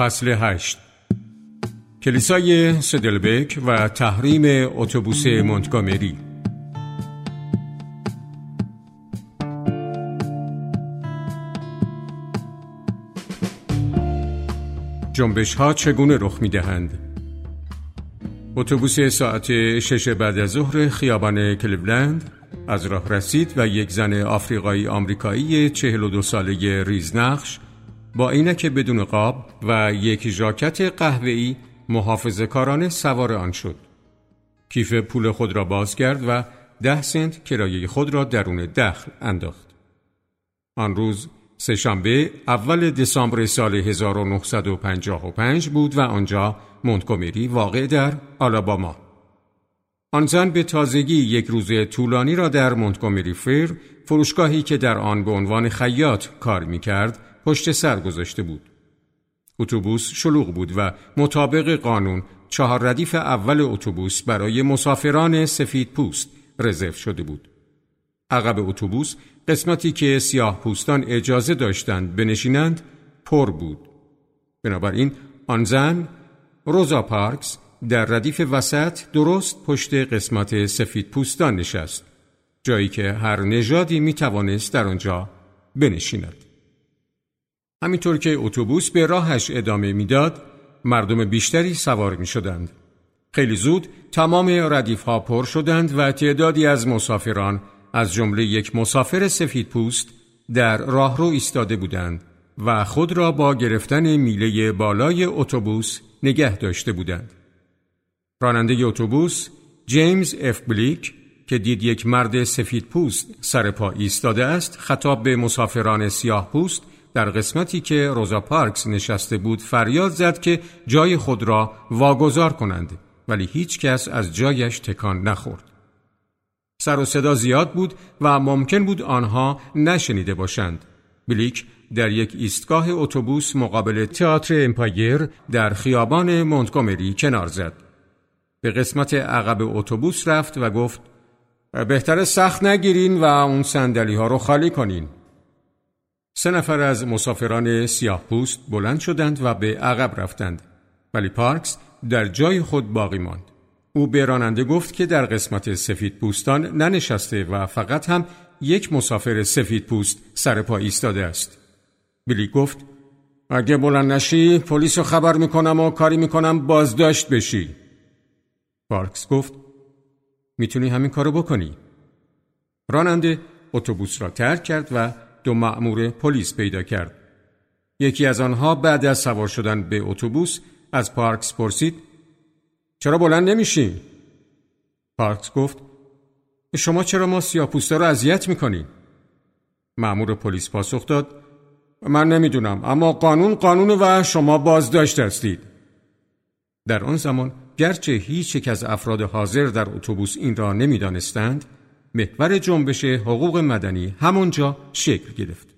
فصل هشت کلیسای سدلبک و تحریم اتوبوس مونتگامری جنبش ها چگونه رخ می دهند؟ اتوبوس ساعت شش بعد از ظهر خیابان کلیولند از راه رسید و یک زن آفریقایی آمریکایی چهل و دو ساله ریزنقش با عینک بدون قاب و یک ژاکت قهوه‌ای محافظ کارانه سوار آن شد. کیف پول خود را باز کرد و ده سنت کرایه خود را درون دخل انداخت. آن روز سهشنبه اول دسامبر سال 1955 بود و آنجا مونتگومری واقع در آلاباما. آن زن به تازگی یک روز طولانی را در مونتگومری فیر فروشگاهی که در آن به عنوان خیاط کار می کرد پشت سر گذاشته بود. اتوبوس شلوغ بود و مطابق قانون چهار ردیف اول اتوبوس برای مسافران سفید پوست رزرو شده بود. عقب اتوبوس قسمتی که سیاه پوستان اجازه داشتند بنشینند پر بود. بنابراین آن زن روزا پارکس در ردیف وسط درست پشت قسمت سفید پوستان نشست جایی که هر نژادی می توانست در آنجا بنشیند. همینطور که اتوبوس به راهش ادامه می‌داد، مردم بیشتری سوار می شدند. خیلی زود تمام ردیف ها پر شدند و تعدادی از مسافران از جمله یک مسافر سفید پوست در راهرو ایستاده بودند و خود را با گرفتن میله بالای اتوبوس نگه داشته بودند. راننده اتوبوس جیمز اف بلیک که دید یک مرد سفید پوست سر پا ایستاده است خطاب به مسافران سیاه پوست در قسمتی که روزا پارکس نشسته بود فریاد زد که جای خود را واگذار کنند ولی هیچ کس از جایش تکان نخورد. سر و صدا زیاد بود و ممکن بود آنها نشنیده باشند. بلیک در یک ایستگاه اتوبوس مقابل تئاتر امپایر در خیابان مونتگومری کنار زد. به قسمت عقب اتوبوس رفت و گفت بهتر سخت نگیرین و اون سندلی ها رو خالی کنین. سه نفر از مسافران سیاه پوست بلند شدند و به عقب رفتند ولی پارکس در جای خود باقی ماند. او به راننده گفت که در قسمت سفید پوستان ننشسته و فقط هم یک مسافر سفید پوست سر پا ایستاده است. بلی گفت اگه بلند نشی پلیس رو خبر می‌کنم و کاری می‌کنم بازداشت بشی. پارکس گفت می‌تونی همین کارو بکنی. راننده اتوبوس را ترک کرد و دو مأمور پلیس پیدا کرد. یکی از آنها بعد از سوار شدن به اتوبوس از پارکس پرسید چرا بلند نمیشی؟ پارکس گفت شما چرا ما سیاپوستا رو اذیت می‌کنید؟ مأمور پلیس پاسخ داد من نمی‌دونم اما قانون قانون و شما بازداشت هستید. در آن زمان گرچه هیچ یک از افراد حاضر در اتوبوس این را نمی‌دانستند محور جنبش حقوق مدنی همانجا شکل گرفت.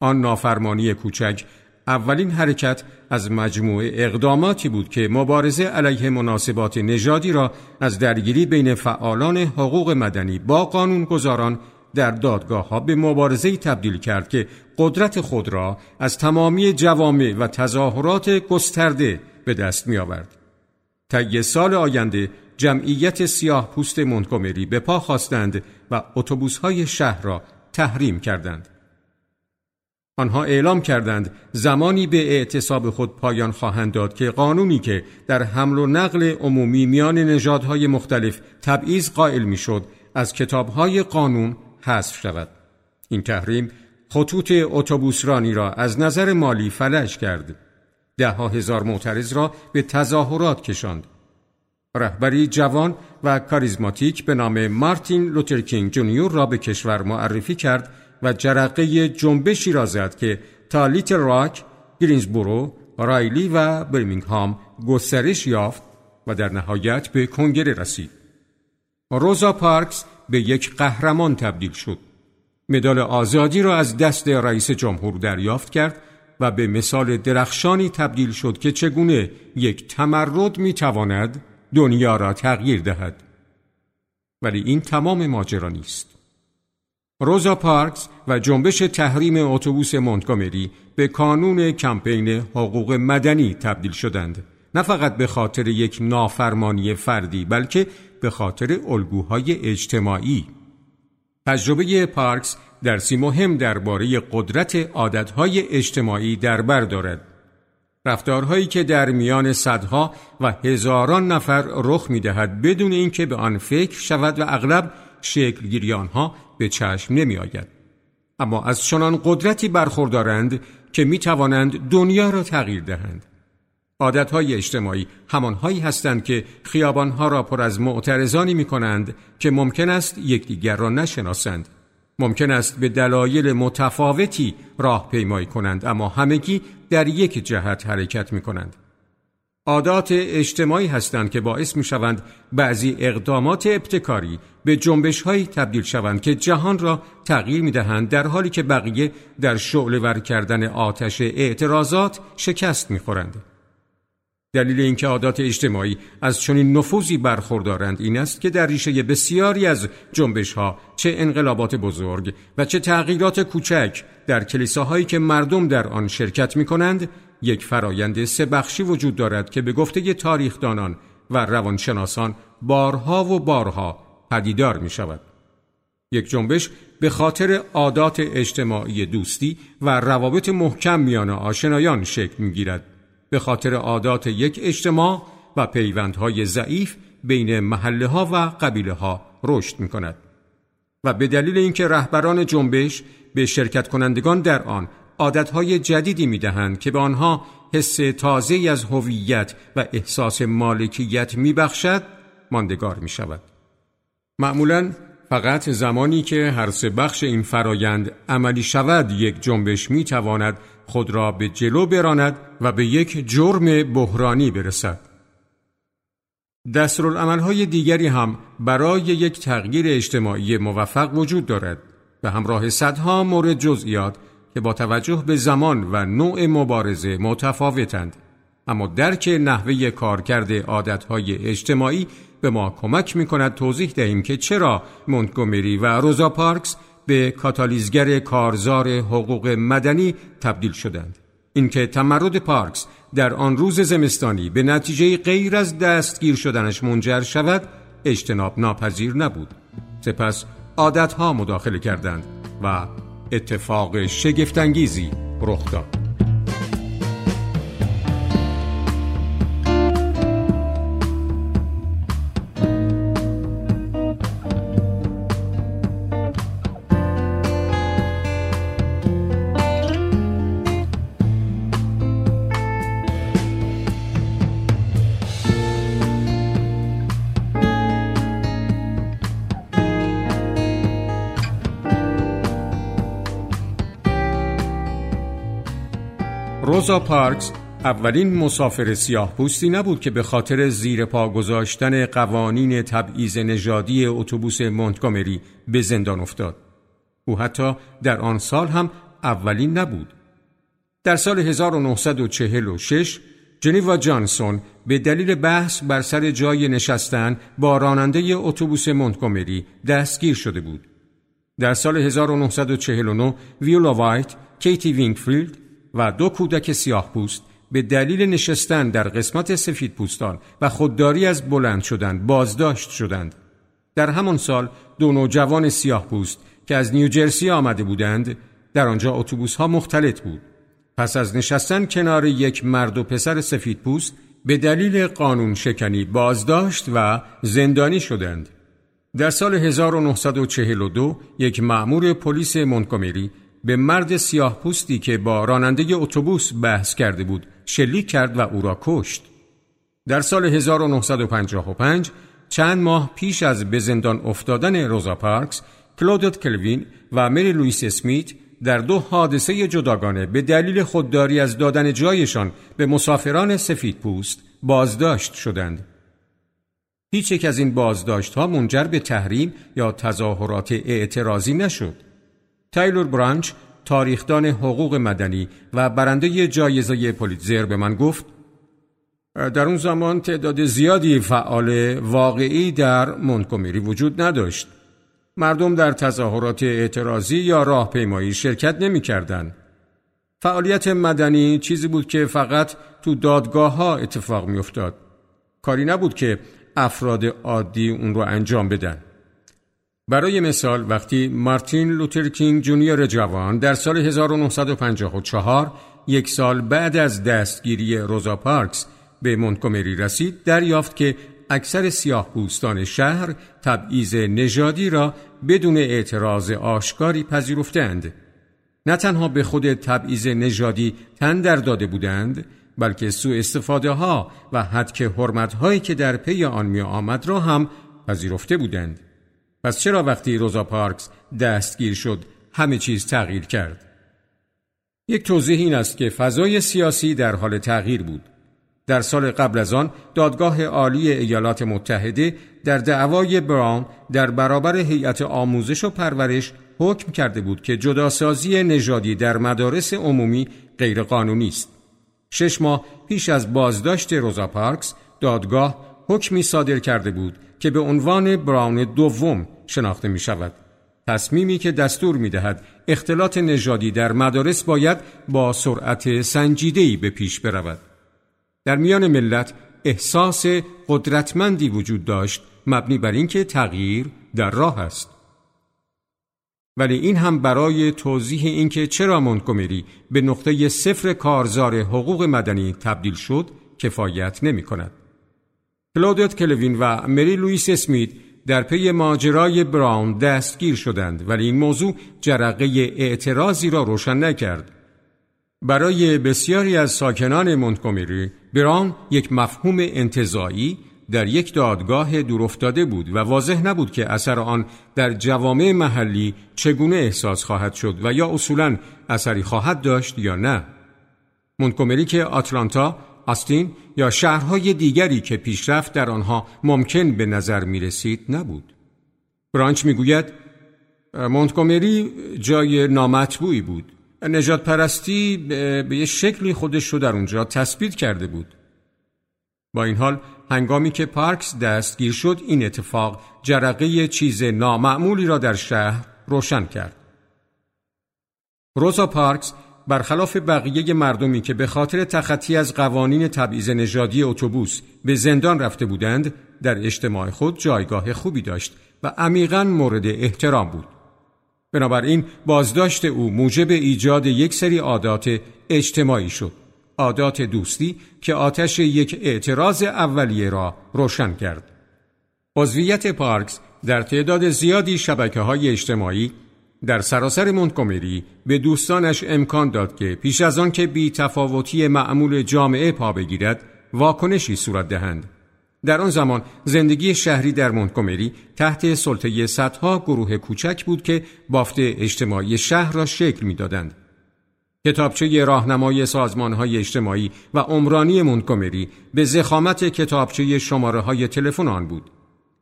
آن نافرمانی کوچک اولین حرکت از مجموعه اقداماتی بود که مبارزه علیه مناسبات نژادی را از درگیری بین فعالان حقوق مدنی با قانونگذاران در دادگاه ها به مبارزه تبدیل کرد که قدرت خود را از تمامی جوامع و تظاهرات گسترده به دست می آورد. طی سال آینده جمعیت سیاه پوست مونتگومری به پا خواستند و اتوبوس های شهر را تحریم کردند. آنها اعلام کردند زمانی به اعتصاب خود پایان خواهند داد که قانونی که در حمل و نقل عمومی میان نژادهای مختلف تبعیض قائل می‌شد از کتابهای قانون حذف شود. این تحریم خطوط اتوبوسرانی را از نظر مالی فلج کرد. ده ها هزار معترض را به تظاهرات کشاند. رهبری جوان و کاریزماتیک به نام مارتین لوترکینگ جونیور را به کشور معرفی کرد و جرقه جنبشی را زد که تا لیتل راک، گرینزبورو، رایلی و برمینگهام گسترش یافت و در نهایت به کنگره رسید. روزا پارکس به یک قهرمان تبدیل شد. مدال آزادی را از دست رئیس جمهور دریافت کرد و به مثال درخشانی تبدیل شد که چگونه یک تمرد می تواند دنیا را تغییر دهد. ولی این تمام ماجرا نیست. روزا پارکس و جنبش تحریم اتوبوس مونتگومری به کانون کمپین حقوق مدنی تبدیل شدند نه فقط به خاطر یک نافرمانی فردی بلکه به خاطر الگوهای اجتماعی تجربه پارکس درسی مهم درباره قدرت عادتهای اجتماعی در بر دارد رفتارهایی که در میان صدها و هزاران نفر رخ می دهد بدون اینکه به آن فکر شود و اغلب شکل آنها به چشم نمی آید. اما از چنان قدرتی برخوردارند که می توانند دنیا را تغییر دهند. عادتهای اجتماعی همانهایی هستند که خیابانها را پر از معترضانی می کنند که ممکن است یکدیگر را نشناسند. ممکن است به دلایل متفاوتی راه پیمایی کنند اما همگی در یک جهت حرکت می کنند. عادات اجتماعی هستند که باعث می شوند بعضی اقدامات ابتکاری به جنبش هایی تبدیل شوند که جهان را تغییر می دهند در حالی که بقیه در شعله ور کردن آتش اعتراضات شکست می خورند. دلیل اینکه عادات اجتماعی از چنین نفوذی برخوردارند این است که در ریشه بسیاری از جنبش ها چه انقلابات بزرگ و چه تغییرات کوچک در کلیساهایی که مردم در آن شرکت می کنند یک فرایند سه بخشی وجود دارد که به گفته تاریخدانان و روانشناسان بارها و بارها پدیدار می شود. یک جنبش به خاطر عادات اجتماعی دوستی و روابط محکم میان آشنایان شکل می گیرد. به خاطر عادات یک اجتماع و پیوندهای ضعیف بین محله ها و قبیله ها رشد می کند. و به دلیل اینکه رهبران جنبش به شرکت کنندگان در آن عادتهای جدیدی می دهند که به آنها حس تازه از هویت و احساس مالکیت می بخشد ماندگار می شود. معمولا فقط زمانی که هر سه بخش این فرایند عملی شود یک جنبش می تواند خود را به جلو براند و به یک جرم بحرانی برسد. دستورالعملهای دیگری هم برای یک تغییر اجتماعی موفق وجود دارد و همراه صدها مورد جزئیات که با توجه به زمان و نوع مبارزه متفاوتند اما درک نحوه کارکرد عادتهای اجتماعی به ما کمک می کند توضیح دهیم که چرا مونتگومری و روزا پارکس به کاتالیزگر کارزار حقوق مدنی تبدیل شدند. اینکه تمرد پارکس در آن روز زمستانی به نتیجه غیر از دستگیر شدنش منجر شود اجتناب ناپذیر نبود. سپس عادتها مداخله کردند و اتفاق شگفتانگیزی رخ داد. روزا پارکس اولین مسافر سیاه پوستی نبود که به خاطر زیر پا گذاشتن قوانین تبعیض نژادی اتوبوس مونتگومری به زندان افتاد. او حتی در آن سال هم اولین نبود. در سال 1946 جنیوا جانسون به دلیل بحث بر سر جای نشستن با راننده اتوبوس مونتگومری دستگیر شده بود. در سال 1949 ویولا وایت، کیتی وینگفیلد و دو کودک سیاه پوست به دلیل نشستن در قسمت سفید پوستان و خودداری از بلند شدن بازداشت شدند. در همان سال دو نوجوان سیاه پوست که از نیوجرسی آمده بودند در آنجا اتوبوس ها مختلط بود. پس از نشستن کنار یک مرد و پسر سفید پوست به دلیل قانون شکنی بازداشت و زندانی شدند. در سال 1942 یک مأمور پلیس مونتگومری به مرد سیاه پوستی که با راننده اتوبوس بحث کرده بود شلیک کرد و او را کشت. در سال 1955 چند ماه پیش از به زندان افتادن روزا پارکس، کلودت کلوین و مری لویس اسمیت در دو حادثه جداگانه به دلیل خودداری از دادن جایشان به مسافران سفید پوست بازداشت شدند. هیچ یک از این بازداشت ها منجر به تحریم یا تظاهرات اعتراضی نشد. تایلور برانچ تاریخدان حقوق مدنی و برنده جایزه پولیتزر به من گفت در اون زمان تعداد زیادی فعال واقعی در مونتگومری وجود نداشت مردم در تظاهرات اعتراضی یا راهپیمایی شرکت نمی کردن. فعالیت مدنی چیزی بود که فقط تو دادگاه ها اتفاق می افتاد. کاری نبود که افراد عادی اون رو انجام بدن. برای مثال وقتی مارتین لوتر کینگ جونیور جوان در سال 1954 یک سال بعد از دستگیری روزا پارکس به مونتگومری رسید دریافت که اکثر سیاه پوستان شهر تبعیض نژادی را بدون اعتراض آشکاری پذیرفتند. نه تنها به خود تبعیض نژادی تن در داده بودند بلکه سوء استفاده ها و حد حرمت هایی که در پی آن می آمد را هم پذیرفته بودند. پس چرا وقتی روزا پارکس دستگیر شد همه چیز تغییر کرد؟ یک توضیح این است که فضای سیاسی در حال تغییر بود. در سال قبل از آن دادگاه عالی ایالات متحده در دعوای براون در برابر هیئت آموزش و پرورش حکم کرده بود که جداسازی نژادی در مدارس عمومی غیرقانونی است. شش ماه پیش از بازداشت روزا پارکس دادگاه حکمی صادر کرده بود که به عنوان براون دوم شناخته می شود. تصمیمی که دستور می دهد اختلاط نژادی در مدارس باید با سرعت سنجیده‌ای به پیش برود. در میان ملت احساس قدرتمندی وجود داشت مبنی بر اینکه تغییر در راه است. ولی این هم برای توضیح اینکه چرا مونتگومری به نقطه صفر کارزار حقوق مدنی تبدیل شد کفایت نمی کند. کلودت کلوین و مری لویس اسمیت در پی ماجرای براون دستگیر شدند ولی این موضوع جرقه اعتراضی را روشن نکرد. برای بسیاری از ساکنان مونتگومری براون یک مفهوم انتظایی در یک دادگاه دورافتاده بود و واضح نبود که اثر آن در جوامع محلی چگونه احساس خواهد شد و یا اصولا اثری خواهد داشت یا نه. مونتگومری که آتلانتا، آستین یا شهرهای دیگری که پیشرفت در آنها ممکن به نظر می رسید نبود. برانچ می گوید مونتگومری جای نامطبوعی بود. نجات پرستی به یه شکلی خودش رو در اونجا تثبیت کرده بود. با این حال هنگامی که پارکس دستگیر شد این اتفاق جرقه چیز نامعمولی را در شهر روشن کرد. روزا پارکس برخلاف بقیه مردمی که به خاطر تخطی از قوانین تبعیض نژادی اتوبوس به زندان رفته بودند در اجتماع خود جایگاه خوبی داشت و عمیقا مورد احترام بود. بنابراین بازداشت او موجب ایجاد یک سری عادات اجتماعی شد. عادات دوستی که آتش یک اعتراض اولیه را روشن کرد. عضویت پارکس در تعداد زیادی شبکه های اجتماعی در سراسر مونتگومری به دوستانش امکان داد که پیش از آن که بی تفاوتی معمول جامعه پا بگیرد واکنشی صورت دهند. در آن زمان زندگی شهری در مونتگومری تحت سلطه صدها گروه کوچک بود که بافت اجتماعی شهر را شکل می‌دادند. کتابچه راهنمای های اجتماعی و عمرانی مونتگومری به زخامت کتابچه شماره های تلفن آن بود.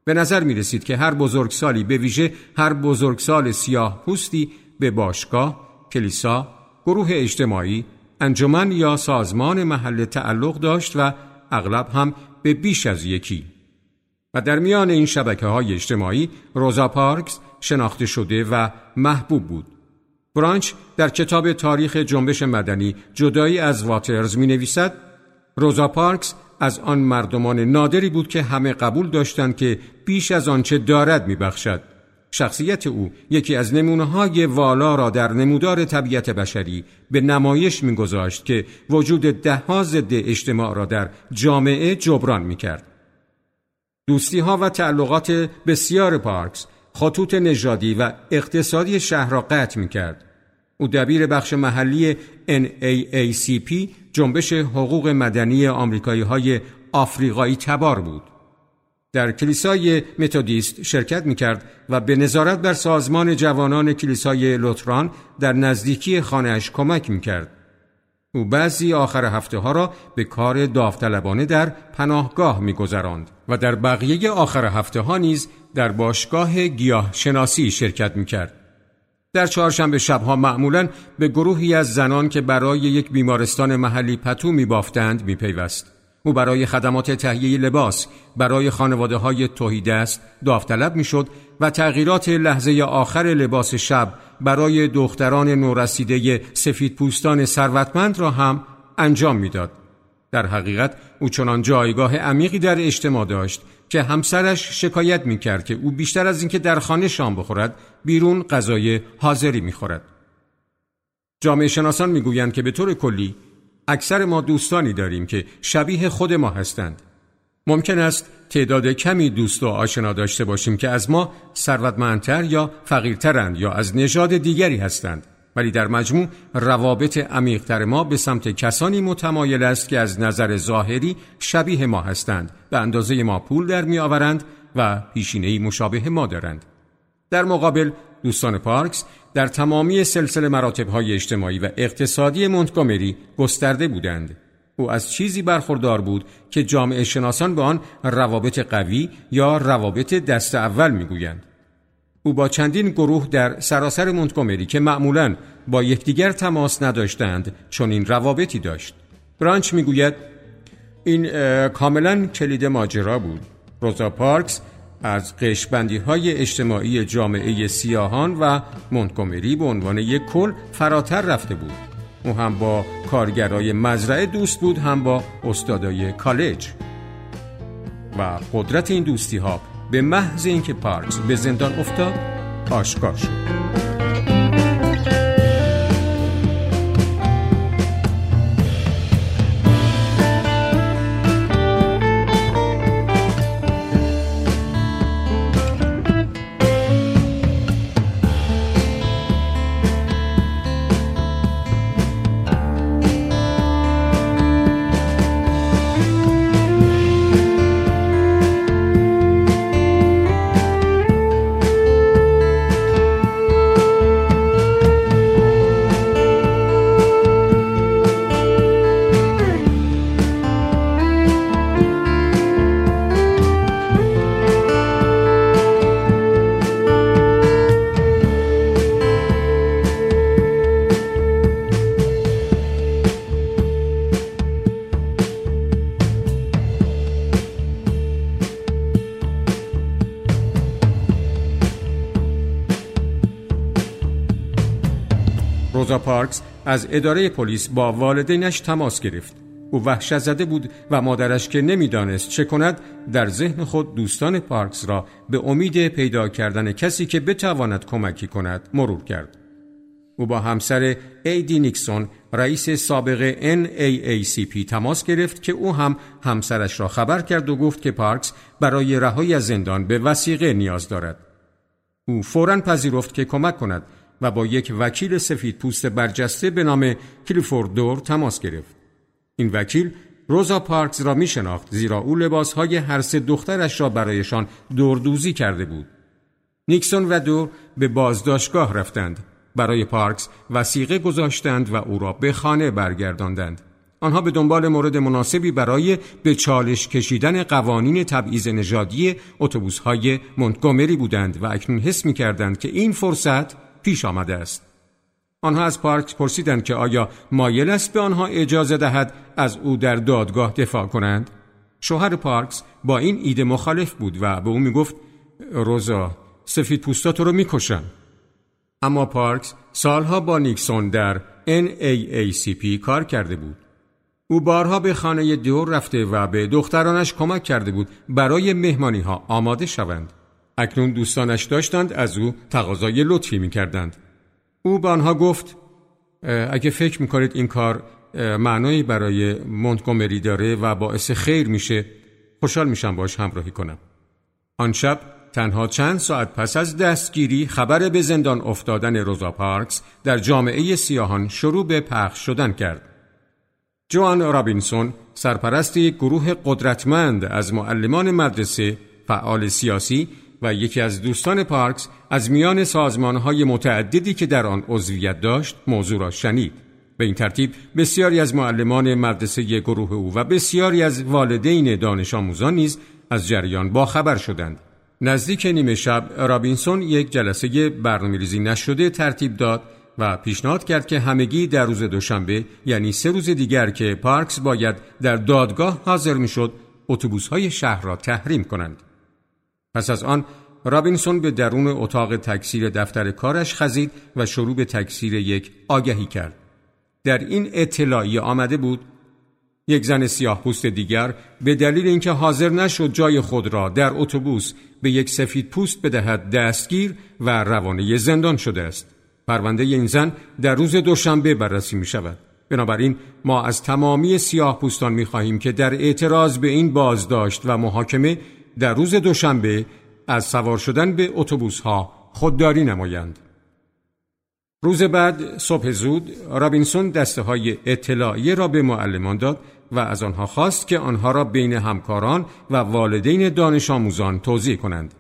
به نظر می رسید که هر بزرگسالی به ویژه هر بزرگسال سیاه پوستی به باشگاه، کلیسا، گروه اجتماعی، انجمن یا سازمان محل تعلق داشت و اغلب هم به بیش از یکی. و در میان این شبکه های اجتماعی روزا پارکس شناخته شده و محبوب بود. برانچ در کتاب تاریخ جنبش مدنی جدایی از واترز می نویسد روزا پارکس از آن مردمان نادری بود که همه قبول داشتند که بیش از آنچه دارد میبخشد. شخصیت او یکی از نمونه های والا را در نمودار طبیعت بشری به نمایش میگذاشت که وجود دهها ضد اجتماع را در جامعه جبران می‌کرد. دوستی ها و تعلقات بسیار پارکس خطوط نژادی و اقتصادی شهر را قطع می کرد. او دبیر بخش محلی NAACP جنبش حقوق مدنی آمریکایی های آفریقایی تبار بود. در کلیسای متودیست شرکت می کرد و به نظارت بر سازمان جوانان کلیسای لوتران در نزدیکی خانهاش کمک می کرد. او بعضی آخر هفته ها را به کار داوطلبانه در پناهگاه می گذراند و در بقیه آخر هفته ها نیز در باشگاه گیاه شناسی شرکت می کرد. در چهارشنبه شبها معمولا به گروهی از زنان که برای یک بیمارستان محلی پتو می بافتند می پیوست. او برای خدمات تهیه لباس برای خانواده های توهیدست داوطلب می‌شد و تغییرات لحظه آخر لباس شب برای دختران نورسیده سفید پوستان ثروتمند را هم انجام می‌داد. در حقیقت او چنان جایگاه عمیقی در اجتماع داشت که همسرش شکایت می‌کرد که او بیشتر از اینکه در خانه شام بخورد بیرون غذای حاضری می‌خورد. جامعه شناسان می‌گویند که به طور کلی اکثر ما دوستانی داریم که شبیه خود ما هستند. ممکن است تعداد کمی دوست و آشنا داشته باشیم که از ما ثروتمندتر یا فقیرترند یا از نژاد دیگری هستند. ولی در مجموع روابط عمیقتر ما به سمت کسانی متمایل است که از نظر ظاهری شبیه ما هستند به اندازه ما پول در می آورند و پیشینه مشابه ما دارند در مقابل دوستان پارکس در تمامی سلسله مراتب های اجتماعی و اقتصادی مونتگومری گسترده بودند. او از چیزی برخوردار بود که جامعه شناسان به آن روابط قوی یا روابط دست اول می‌گویند. او با چندین گروه در سراسر مونتگومری که معمولا با یکدیگر تماس نداشتند چون این روابطی داشت. برانچ می‌گوید این کاملا کلید ماجرا بود. روزا پارکس از قشبندی های اجتماعی جامعه سیاهان و مونتگومری به عنوان یک کل فراتر رفته بود. او هم با کارگرای مزرعه دوست بود هم با استادای کالج. و قدرت این دوستی ها به محض اینکه پارکس به زندان افتاد آشکار شد. از اداره پلیس با والدینش تماس گرفت. او وحشت زده بود و مادرش که نمی‌دانست چه کند در ذهن خود دوستان پارکس را به امید پیدا کردن کسی که بتواند کمکی کند مرور کرد. او با همسر ایدی نیکسون رئیس سابق NAACP تماس گرفت که او هم همسرش را خبر کرد و گفت که پارکس برای رهایی از زندان به وسیقه نیاز دارد. او فورا پذیرفت که کمک کند و با یک وکیل سفید پوست برجسته به نام کلیفورد دور تماس گرفت. این وکیل روزا پارکس را می شناخت زیرا او لباسهای هر سه دخترش را برایشان دوردوزی کرده بود. نیکسون و دور به بازداشتگاه رفتند. برای پارکس وسیقه گذاشتند و او را به خانه برگرداندند. آنها به دنبال مورد مناسبی برای به چالش کشیدن قوانین تبعیض نژادی اتوبوس‌های مونتگومری بودند و اکنون حس می کردند که این فرصت پیش آمده است. آنها از پارک پرسیدند که آیا مایل است به آنها اجازه دهد از او در دادگاه دفاع کنند؟ شوهر پارکس با این ایده مخالف بود و به او می گفت روزا سفید پوستات رو می‌کشن. اما پارکس سالها با نیکسون در NAACP کار کرده بود. او بارها به خانه دور رفته و به دخترانش کمک کرده بود برای مهمانی ها آماده شوند. اکنون دوستانش داشتند از او تقاضای لطفی می کردند. او به آنها گفت اگه فکر می کنید این کار معنایی برای مونتگومری داره و باعث خیر میشه خوشحال میشم باش همراهی کنم. آن شب تنها چند ساعت پس از دستگیری خبر به زندان افتادن روزا پارکس در جامعه سیاهان شروع به پخش شدن کرد. جوان رابینسون سرپرست یک گروه قدرتمند از معلمان مدرسه فعال سیاسی و یکی از دوستان پارکس از میان سازمانهای متعددی که در آن عضویت داشت موضوع را شنید. به این ترتیب بسیاری از معلمان مدرسه گروه او و بسیاری از والدین دانش آموزان نیز از جریان با خبر شدند. نزدیک نیمه شب رابینسون یک جلسه برنامه‌ریزی نشده ترتیب داد و پیشنهاد کرد که همگی در روز دوشنبه یعنی سه روز دیگر که پارکس باید در دادگاه حاضر می‌شد اتوبوس های شهر را تحریم کنند. پس از آن رابینسون به درون اتاق تکثیر دفتر کارش خزید و شروع به تکثیر یک آگهی کرد. در این اطلاعی آمده بود یک زن سیاه پوست دیگر به دلیل اینکه حاضر نشد جای خود را در اتوبوس به یک سفید پوست بدهد دستگیر و روانه زندان شده است. پرونده این زن در روز دوشنبه بررسی می شود. بنابراین ما از تمامی سیاه پوستان می خواهیم که در اعتراض به این بازداشت و محاکمه در روز دوشنبه از سوار شدن به اتوبوس ها خودداری نمایند. روز بعد صبح زود رابینسون دسته های اطلاعیه را به معلمان داد و از آنها خواست که آنها را بین همکاران و والدین دانش آموزان توضیح کنند.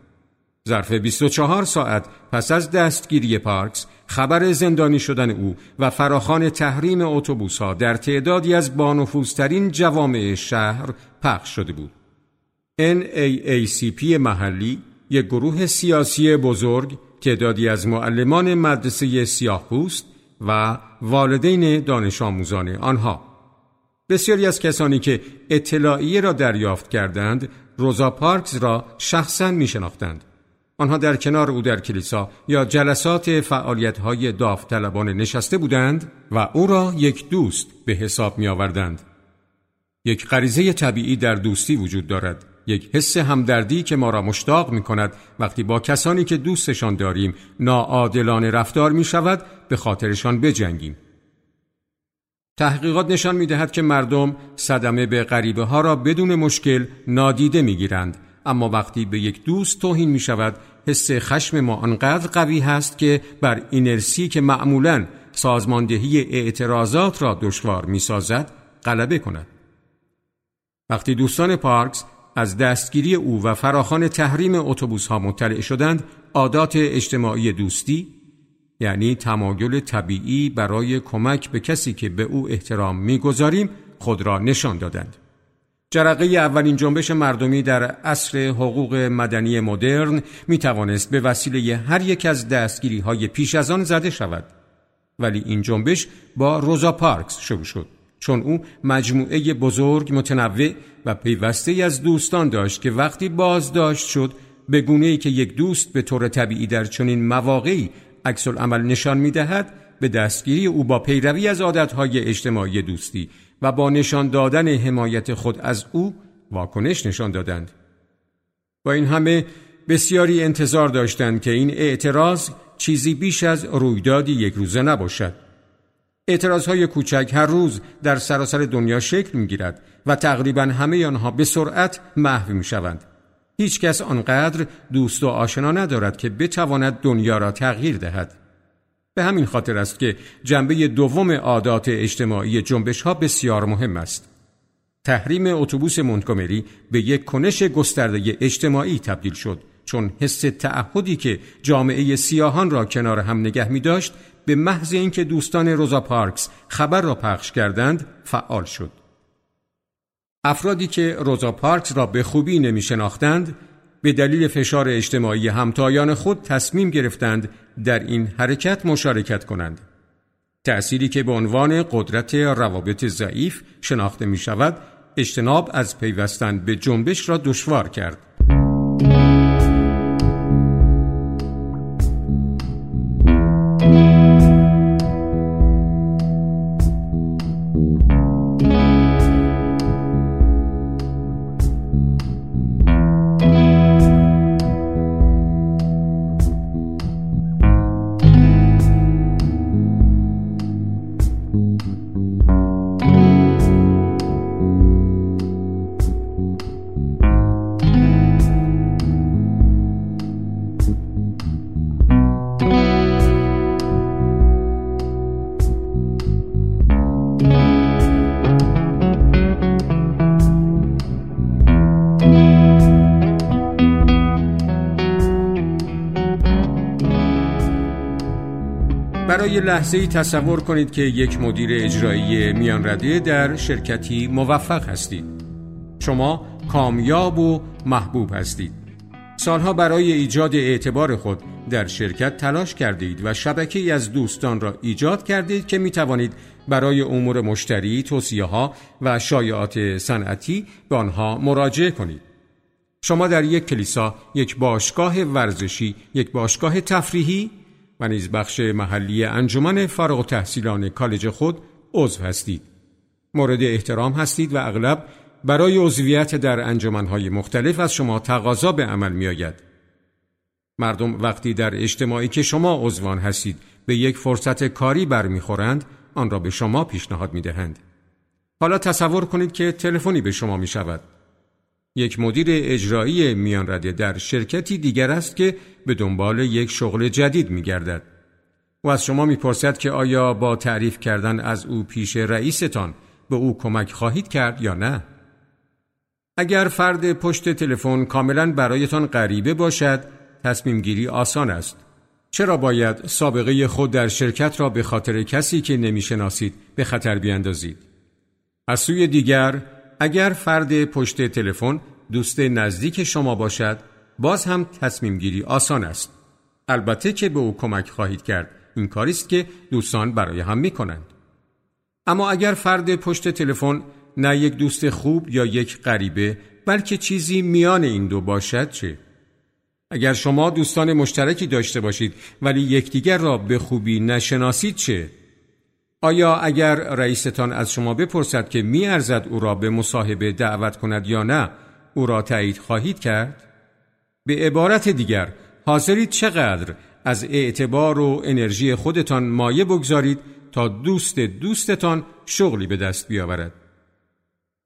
ظرف 24 ساعت پس از دستگیری پارکس خبر زندانی شدن او و فراخان تحریم اتوبوس ها در تعدادی از بانفوذترین جوامع شهر پخش شده بود. NAACP محلی یک گروه سیاسی بزرگ تعدادی از معلمان مدرسه سیاهپوست و والدین دانش آموزان آنها بسیاری از کسانی که اطلاعیه را دریافت کردند روزا پارکز را شخصا می شناختند. آنها در کنار او در کلیسا یا جلسات فعالیت های داوطلبانه نشسته بودند و او را یک دوست به حساب می آوردند. یک غریزه طبیعی در دوستی وجود دارد. یک حس همدردی که ما را مشتاق می کند وقتی با کسانی که دوستشان داریم ناعادلانه رفتار می شود به خاطرشان بجنگیم. تحقیقات نشان می دهد که مردم صدمه به غریبه ها را بدون مشکل نادیده می گیرند اما وقتی به یک دوست توهین می شود حس خشم ما آنقدر قوی هست که بر اینرسی که معمولا سازماندهی اعتراضات را دشوار می سازد غلبه کند. وقتی دوستان پارکس از دستگیری او و فراخان تحریم اتوبوس ها مطلع شدند عادات اجتماعی دوستی یعنی تمایل طبیعی برای کمک به کسی که به او احترام می‌گذاریم خود را نشان دادند. جرقه اولین جنبش مردمی در عصر حقوق مدنی مدرن می توانست به وسیله هر یک از دستگیری های پیش از آن زده شود. ولی این جنبش با روزا پارکس شروع شد. چون او مجموعه بزرگ متنوع و پیوسته از دوستان داشت که وقتی بازداشت شد به گونه ای که یک دوست به طور طبیعی در چنین مواقعی عکس عمل نشان می دهد به دستگیری او با پیروی از عادتهای اجتماعی دوستی و با نشان دادن حمایت خود از او واکنش نشان دادند. با این همه بسیاری انتظار داشتند که این اعتراض چیزی بیش از رویدادی یک روزه نباشد. اعتراض های کوچک هر روز در سراسر دنیا شکل می گیرد و تقریبا همه آنها به سرعت محو می شوند. هیچ کس آنقدر دوست و آشنا ندارد که بتواند دنیا را تغییر دهد. به همین خاطر است که جنبه دوم عادات اجتماعی جنبش ها بسیار مهم است. تحریم اتوبوس مونتگومری به یک کنش گسترده اجتماعی تبدیل شد چون حس تعهدی که جامعه سیاهان را کنار هم نگه می داشت به محض اینکه دوستان روزا پارکس خبر را پخش کردند فعال شد. افرادی که روزا پارکس را به خوبی نمی شناختند به دلیل فشار اجتماعی همتایان خود تصمیم گرفتند در این حرکت مشارکت کنند. تأثیری که به عنوان قدرت روابط ضعیف شناخته می شود، اجتناب از پیوستن به جنبش را دشوار کرد. برای لحظه ای تصور کنید که یک مدیر اجرایی میان رده در شرکتی موفق هستید. شما کامیاب و محبوب هستید. سالها برای ایجاد اعتبار خود در شرکت تلاش کردید و شبکه از دوستان را ایجاد کردید که می توانید برای امور مشتری، توصیه ها و شایعات صنعتی به آنها مراجعه کنید. شما در یک کلیسا، یک باشگاه ورزشی، یک باشگاه تفریحی و نیز بخش محلی انجمن فارغ تحصیلان کالج خود عضو هستید. مورد احترام هستید و اغلب برای عضویت در انجمنهای مختلف از شما تقاضا به عمل می آید. مردم وقتی در اجتماعی که شما عضوان هستید به یک فرصت کاری برمیخورند آن را به شما پیشنهاد می دهند. حالا تصور کنید که تلفنی به شما می شود. یک مدیر اجرایی میان رده در شرکتی دیگر است که به دنبال یک شغل جدید می گردد. و از شما می‌پرسد که آیا با تعریف کردن از او پیش رئیستان به او کمک خواهید کرد یا نه؟ اگر فرد پشت تلفن کاملا برایتان غریبه باشد، تصمیم گیری آسان است. چرا باید سابقه خود در شرکت را به خاطر کسی که نمی‌شناسید به خطر بیاندازید؟ از سوی دیگر، اگر فرد پشت تلفن دوست نزدیک شما باشد، باز هم تصمیم گیری آسان است. البته که به او کمک خواهید کرد. این کاری است که دوستان برای هم می کنند. اما اگر فرد پشت تلفن نه یک دوست خوب یا یک غریبه بلکه چیزی میان این دو باشد چه؟ اگر شما دوستان مشترکی داشته باشید ولی یکدیگر را به خوبی نشناسید چه؟ آیا اگر رئیستان از شما بپرسد که می ارزد او را به مصاحبه دعوت کند یا نه او را تایید خواهید کرد؟ به عبارت دیگر حاضرید چقدر از اعتبار و انرژی خودتان مایه بگذارید تا دوست دوستتان شغلی به دست بیاورد.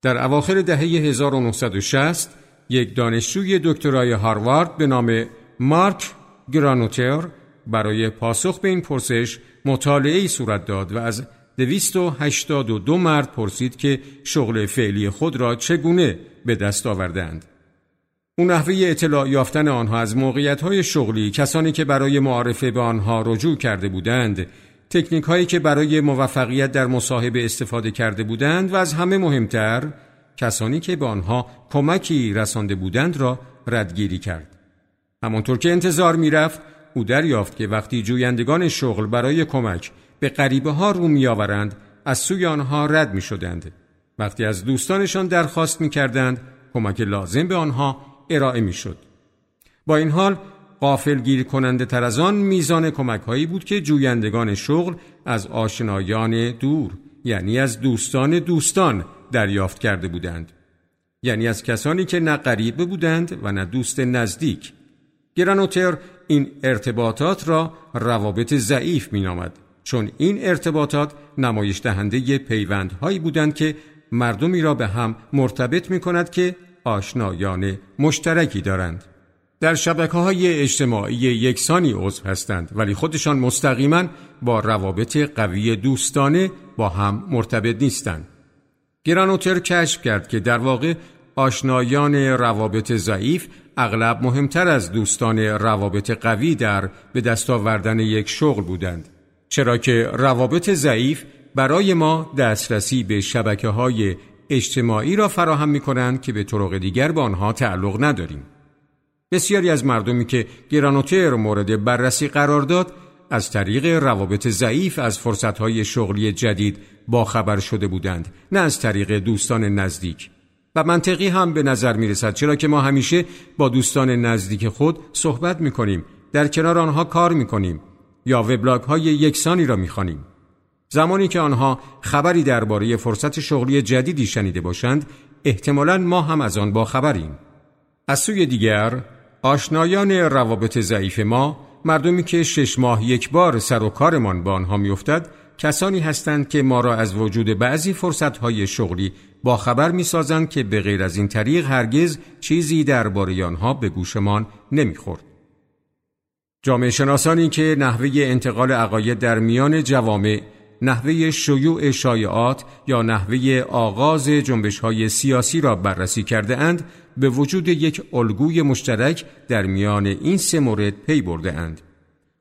در اواخر دهه 1960 یک دانشجوی دکترای هاروارد به نام مارک گرانوتر برای پاسخ به این پرسش مطالعه صورت داد و از 282 مرد پرسید که شغل فعلی خود را چگونه به دست آوردند. او نحوه اطلاع یافتن آنها از موقعیت شغلی کسانی که برای معارفه به آنها رجوع کرده بودند تکنیک هایی که برای موفقیت در مصاحبه استفاده کرده بودند و از همه مهمتر کسانی که به آنها کمکی رسانده بودند را ردگیری کرد. همانطور که انتظار می‌رفت او دریافت که وقتی جویندگان شغل برای کمک به غریبه ها رو میآورند از سوی آنها رد می شدند. وقتی از دوستانشان درخواست می کردند کمک لازم به آنها ارائه می شد. با این حال قافل گیر کننده تر از آن میزان کمک هایی بود که جویندگان شغل از آشنایان دور یعنی از دوستان دوستان دریافت کرده بودند یعنی از کسانی که نه غریبه بودند و نه دوست نزدیک گرانوتر این ارتباطات را روابط ضعیف مینامد چون این ارتباطات نمایش دهنده پیوندهایی بودند که مردمی را به هم مرتبط می کند که آشنایان مشترکی دارند در شبکه های اجتماعی یکسانی عضو هستند ولی خودشان مستقیما با روابط قوی دوستانه با هم مرتبط نیستند. گرانوتر کشف کرد که در واقع آشنایان روابط ضعیف اغلب مهمتر از دوستان روابط قوی در به دست آوردن یک شغل بودند. چرا که روابط ضعیف برای ما دسترسی به شبکه های اجتماعی را فراهم می کنند که به طرق دیگر با آنها تعلق نداریم. بسیاری از مردمی که گرانوتر مورد بررسی قرار داد از طریق روابط ضعیف از فرصتهای شغلی جدید باخبر شده بودند نه از طریق دوستان نزدیک و منطقی هم به نظر می رسد چرا که ما همیشه با دوستان نزدیک خود صحبت می کنیم در کنار آنها کار می کنیم یا وبلاگ های یکسانی را می خانیم. زمانی که آنها خبری درباره فرصت شغلی جدیدی شنیده باشند احتمالا ما هم از آن باخبریم از سوی دیگر آشنایان روابط ضعیف ما مردمی که شش ماه یک بار سر و کارمان با آنها میافتد کسانی هستند که ما را از وجود بعضی فرصتهای شغلی با خبر می‌سازند که به غیر از این طریق هرگز چیزی درباره آنها به گوشمان نمی‌خورد. جامعه شناسانی که نحوه انتقال عقاید در میان جوامع نحوه شیوع شایعات یا نحوه آغاز جنبش های سیاسی را بررسی کرده اند به وجود یک الگوی مشترک در میان این سه مورد پی برده اند.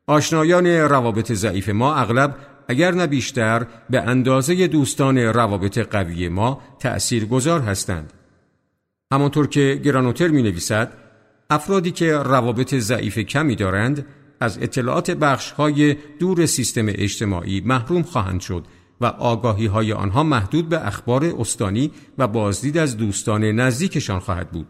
آشنایان روابط ضعیف ما اغلب اگر نه بیشتر به اندازه دوستان روابط قوی ما تأثیر گذار هستند. همانطور که گرانوتر می نویسد افرادی که روابط ضعیف کمی دارند از اطلاعات بخش های دور سیستم اجتماعی محروم خواهند شد و آگاهی های آنها محدود به اخبار استانی و بازدید از دوستان نزدیکشان خواهد بود.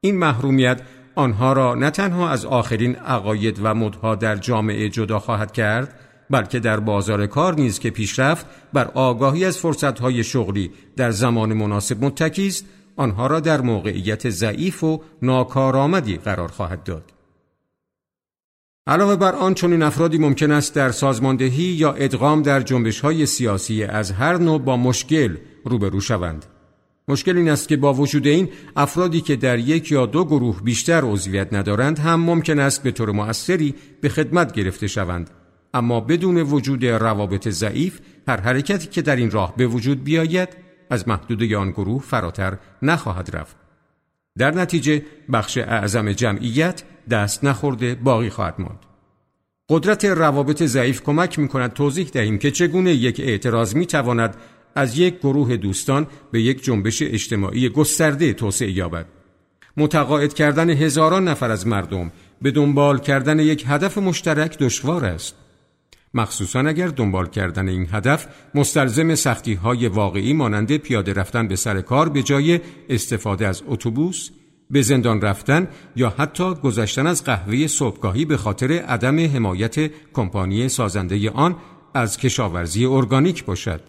این محرومیت آنها را نه تنها از آخرین عقاید و مدها در جامعه جدا خواهد کرد بلکه در بازار کار نیز که پیشرفت بر آگاهی از فرصتهای شغلی در زمان مناسب متکی است آنها را در موقعیت ضعیف و ناکارآمدی قرار خواهد داد. علاوه بر آن چنین افرادی ممکن است در سازماندهی یا ادغام در جنبش های سیاسی از هر نوع با مشکل روبرو شوند. مشکل این است که با وجود این افرادی که در یک یا دو گروه بیشتر عضویت ندارند هم ممکن است به طور مؤثری به خدمت گرفته شوند. اما بدون وجود روابط ضعیف هر حرکتی که در این راه به وجود بیاید از محدوده آن گروه فراتر نخواهد رفت. در نتیجه بخش اعظم جمعیت دست نخورده باقی خواهد ماند. قدرت روابط ضعیف کمک می کند توضیح دهیم که چگونه یک اعتراض می تواند از یک گروه دوستان به یک جنبش اجتماعی گسترده توسعه یابد. متقاعد کردن هزاران نفر از مردم به دنبال کردن یک هدف مشترک دشوار است. مخصوصا اگر دنبال کردن این هدف مستلزم سختی های واقعی مانند پیاده رفتن به سر کار به جای استفاده از اتوبوس به زندان رفتن یا حتی گذشتن از قهوه صبحگاهی به خاطر عدم حمایت کمپانی سازنده آن از کشاورزی ارگانیک باشد.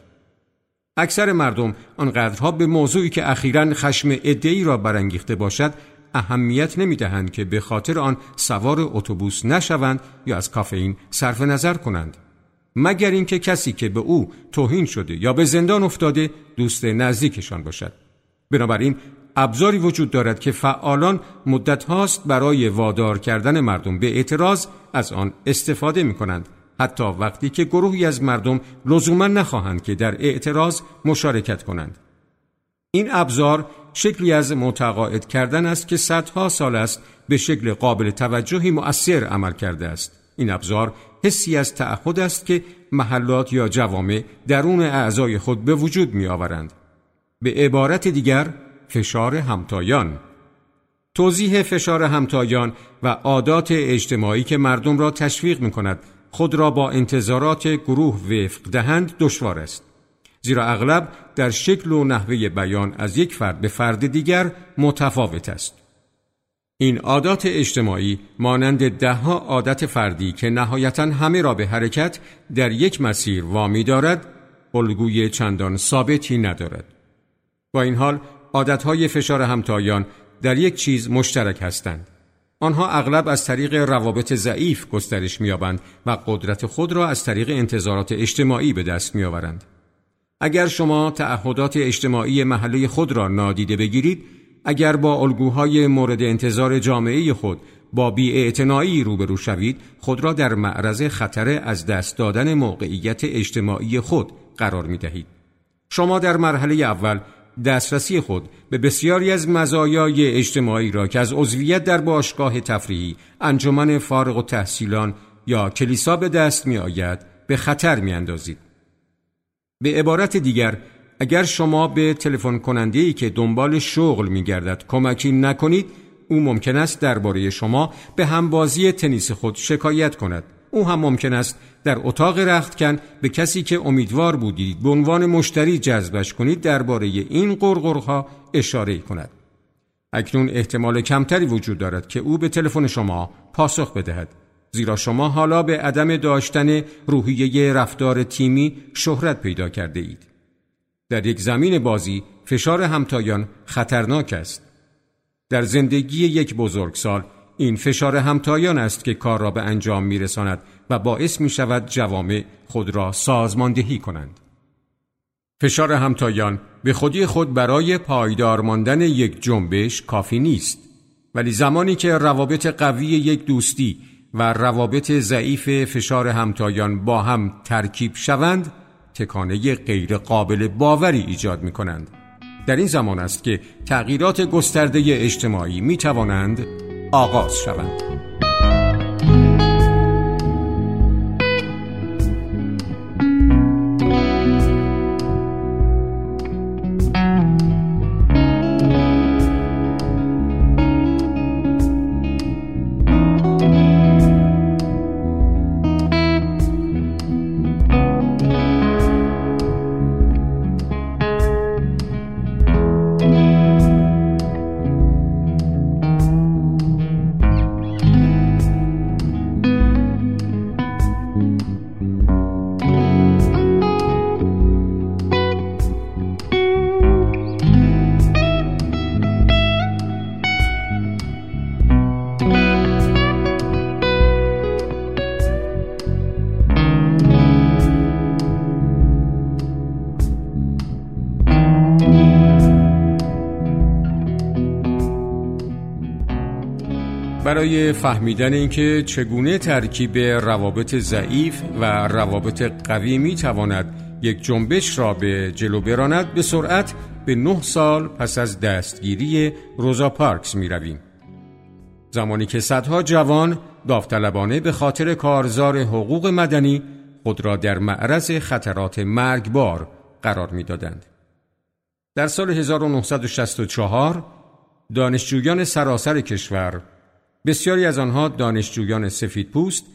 اکثر مردم آنقدرها به موضوعی که اخیرا خشم ادهی را برانگیخته باشد اهمیت نمی دهند که به خاطر آن سوار اتوبوس نشوند یا از کافئین صرف نظر کنند. مگر اینکه کسی که به او توهین شده یا به زندان افتاده دوست نزدیکشان باشد. بنابراین ابزاری وجود دارد که فعالان مدت هاست برای وادار کردن مردم به اعتراض از آن استفاده می کنند حتی وقتی که گروهی از مردم لزوما نخواهند که در اعتراض مشارکت کنند. این ابزار شکلی از متقاعد کردن است که صدها سال است به شکل قابل توجهی مؤثر عمل کرده است. این ابزار حسی از تعهد است که محلات یا جوامع درون اعضای خود به وجود می آورند. به عبارت دیگر فشار همتایان. توضیح فشار همتایان و عادات اجتماعی که مردم را تشویق می کند خود را با انتظارات گروه وفق دهند دشوار است. زیرا اغلب در شکل و نحوه بیان از یک فرد به فرد دیگر متفاوت است. این عادات اجتماعی مانند دهها عادت فردی که نهایتا همه را به حرکت در یک مسیر وامی دارد الگوی چندان ثابتی ندارد. با این حال عادتهای فشار همتایان در یک چیز مشترک هستند. آنها اغلب از طریق روابط ضعیف گسترش می‌یابند و قدرت خود را از طریق انتظارات اجتماعی به دست می‌آورند. اگر شما تعهدات اجتماعی محله خود را نادیده بگیرید، اگر با الگوهای مورد انتظار جامعه خود با بیاعتنایی روبرو شوید، خود را در معرض خطر از دست دادن موقعیت اجتماعی خود قرار می دهید. شما در مرحله اول دسترسی خود به بسیاری از مزایای اجتماعی را که از عضویت در باشگاه تفریحی، انجمن فارغ و تحصیلان یا کلیسا به دست می آید به خطر می اندازید. به عبارت دیگر اگر شما به تلفن کننده ای که دنبال شغل می گردد کمکی نکنید او ممکن است درباره شما به همبازی تنیس خود شکایت کند. او هم ممکن است در اتاق رختکن به کسی که امیدوار بودید به عنوان مشتری جذبش کنید درباره این قرقرها اشاره کند. اکنون احتمال کمتری وجود دارد که او به تلفن شما پاسخ بدهد. زیرا شما حالا به عدم داشتن روحیه رفتار تیمی شهرت پیدا کرده اید. در یک زمین بازی فشار همتایان خطرناک است. در زندگی یک بزرگسال این فشار همتایان است که کار را به انجام میرساند و باعث می شود جوامع خود را سازماندهی کنند. فشار همتایان به خودی خود برای پایدار ماندن یک جنبش کافی نیست. ولی زمانی که روابط قوی یک دوستی و روابط ضعیف فشار همتایان با هم ترکیب شوند تکانه غیر قابل باوری ایجاد می کنند. در این زمان است که تغییرات گسترده اجتماعی می توانند آغاز شوند برای فهمیدن اینکه چگونه ترکیب روابط ضعیف و روابط قوی می تواند یک جنبش را به جلو براند به سرعت به نه سال پس از دستگیری روزا پارکس می رویم. زمانی که صدها جوان داوطلبانه به خاطر کارزار حقوق مدنی خود را در معرض خطرات مرگبار قرار می‌دادند. در سال 1964 دانشجویان سراسر کشور بسیاری از آنها دانشجویان سفید پوست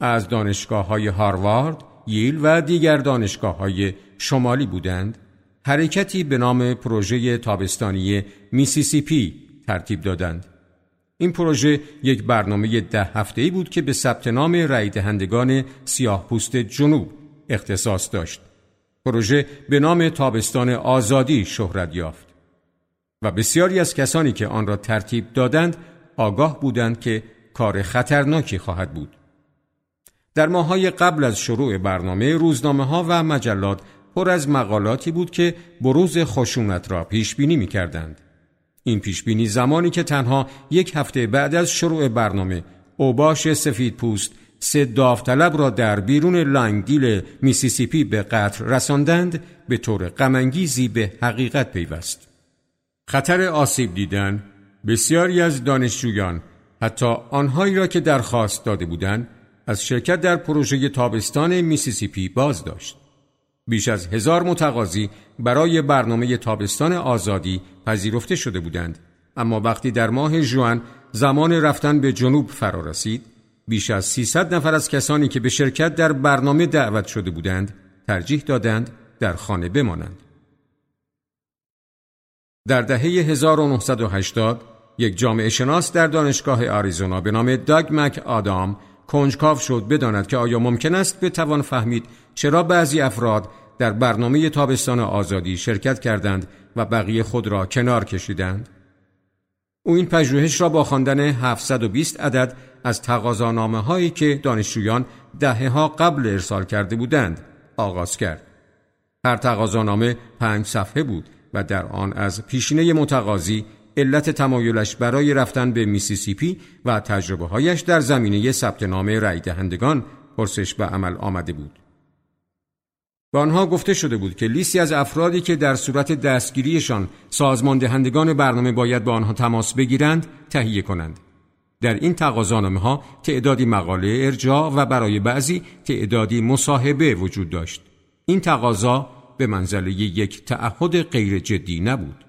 از دانشگاه های هاروارد، ییل و دیگر دانشگاه های شمالی بودند حرکتی به نام پروژه تابستانی میسیسیپی ترتیب دادند. این پروژه یک برنامه ده هفته‌ای بود که به ثبت نام رای دهندگان سیاه پوست جنوب اختصاص داشت. پروژه به نام تابستان آزادی شهرت یافت و بسیاری از کسانی که آن را ترتیب دادند آگاه بودند که کار خطرناکی خواهد بود. در ماهای قبل از شروع برنامه روزنامه ها و مجلات پر از مقالاتی بود که بروز خشونت را پیش بینی می کردند. این پیش بینی زمانی که تنها یک هفته بعد از شروع برنامه اوباش سفید پوست سه داوطلب را در بیرون لانگدیل میسیسیپی به قتل رساندند به طور غمانگیزی به حقیقت پیوست. خطر آسیب دیدن بسیاری از دانشجویان حتی آنهایی را که درخواست داده بودند از شرکت در پروژه تابستان میسیسیپی باز داشت. بیش از هزار متقاضی برای برنامه تابستان آزادی پذیرفته شده بودند اما وقتی در ماه جوان زمان رفتن به جنوب فرا رسید بیش از 300 نفر از کسانی که به شرکت در برنامه دعوت شده بودند ترجیح دادند در خانه بمانند در دهه 1980 یک جامعه شناس در دانشگاه آریزونا به نام داگ مک آدام کنجکاو شد بداند که آیا ممکن است بتوان فهمید چرا بعضی افراد در برنامه تابستان آزادی شرکت کردند و بقیه خود را کنار کشیدند؟ او این پژوهش را با خواندن 720 عدد از تقاضانامه هایی که دانشجویان دهه ها قبل ارسال کرده بودند آغاز کرد. هر تقاضانامه پنج صفحه بود و در آن از پیشینه متقاضی علت تمایلش برای رفتن به میسیسیپی و تجربه هایش در زمینه ثبت نام رای دهندگان پرسش به عمل آمده بود. به آنها گفته شده بود که لیستی از افرادی که در صورت دستگیریشان سازمان دهندگان برنامه باید با آنها تماس بگیرند تهیه کنند. در این تقاضانامه ها تعدادی مقاله ارجاع و برای بعضی تعدادی مصاحبه وجود داشت. این تقاضا به منزله یک تعهد غیر جدی نبود.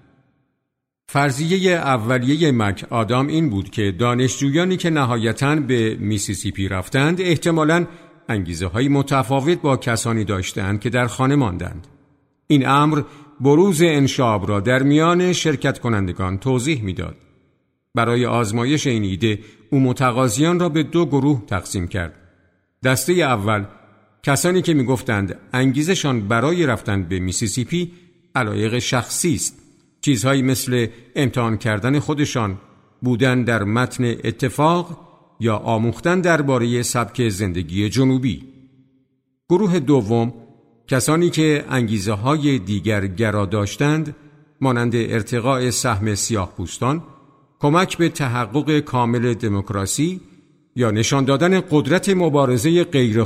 فرضیه اولیه مک آدام این بود که دانشجویانی که نهایتا به میسیسیپی رفتند احتمالاً انگیزه های متفاوت با کسانی داشتند که در خانه ماندند. این امر بروز انشاب را در میان شرکت کنندگان توضیح می‌داد. برای آزمایش این ایده او متقاضیان را به دو گروه تقسیم کرد. دسته اول کسانی که می‌گفتند انگیزشان برای رفتن به میسیسیپی علایق شخصی است چیزهایی مثل امتحان کردن خودشان بودن در متن اتفاق یا آموختن درباره سبک زندگی جنوبی. گروه دوم کسانی که انگیزه های دیگر گرا داشتند مانند ارتقاء سهم سیاه پوستان کمک به تحقق کامل دموکراسی یا نشان دادن قدرت مبارزه غیر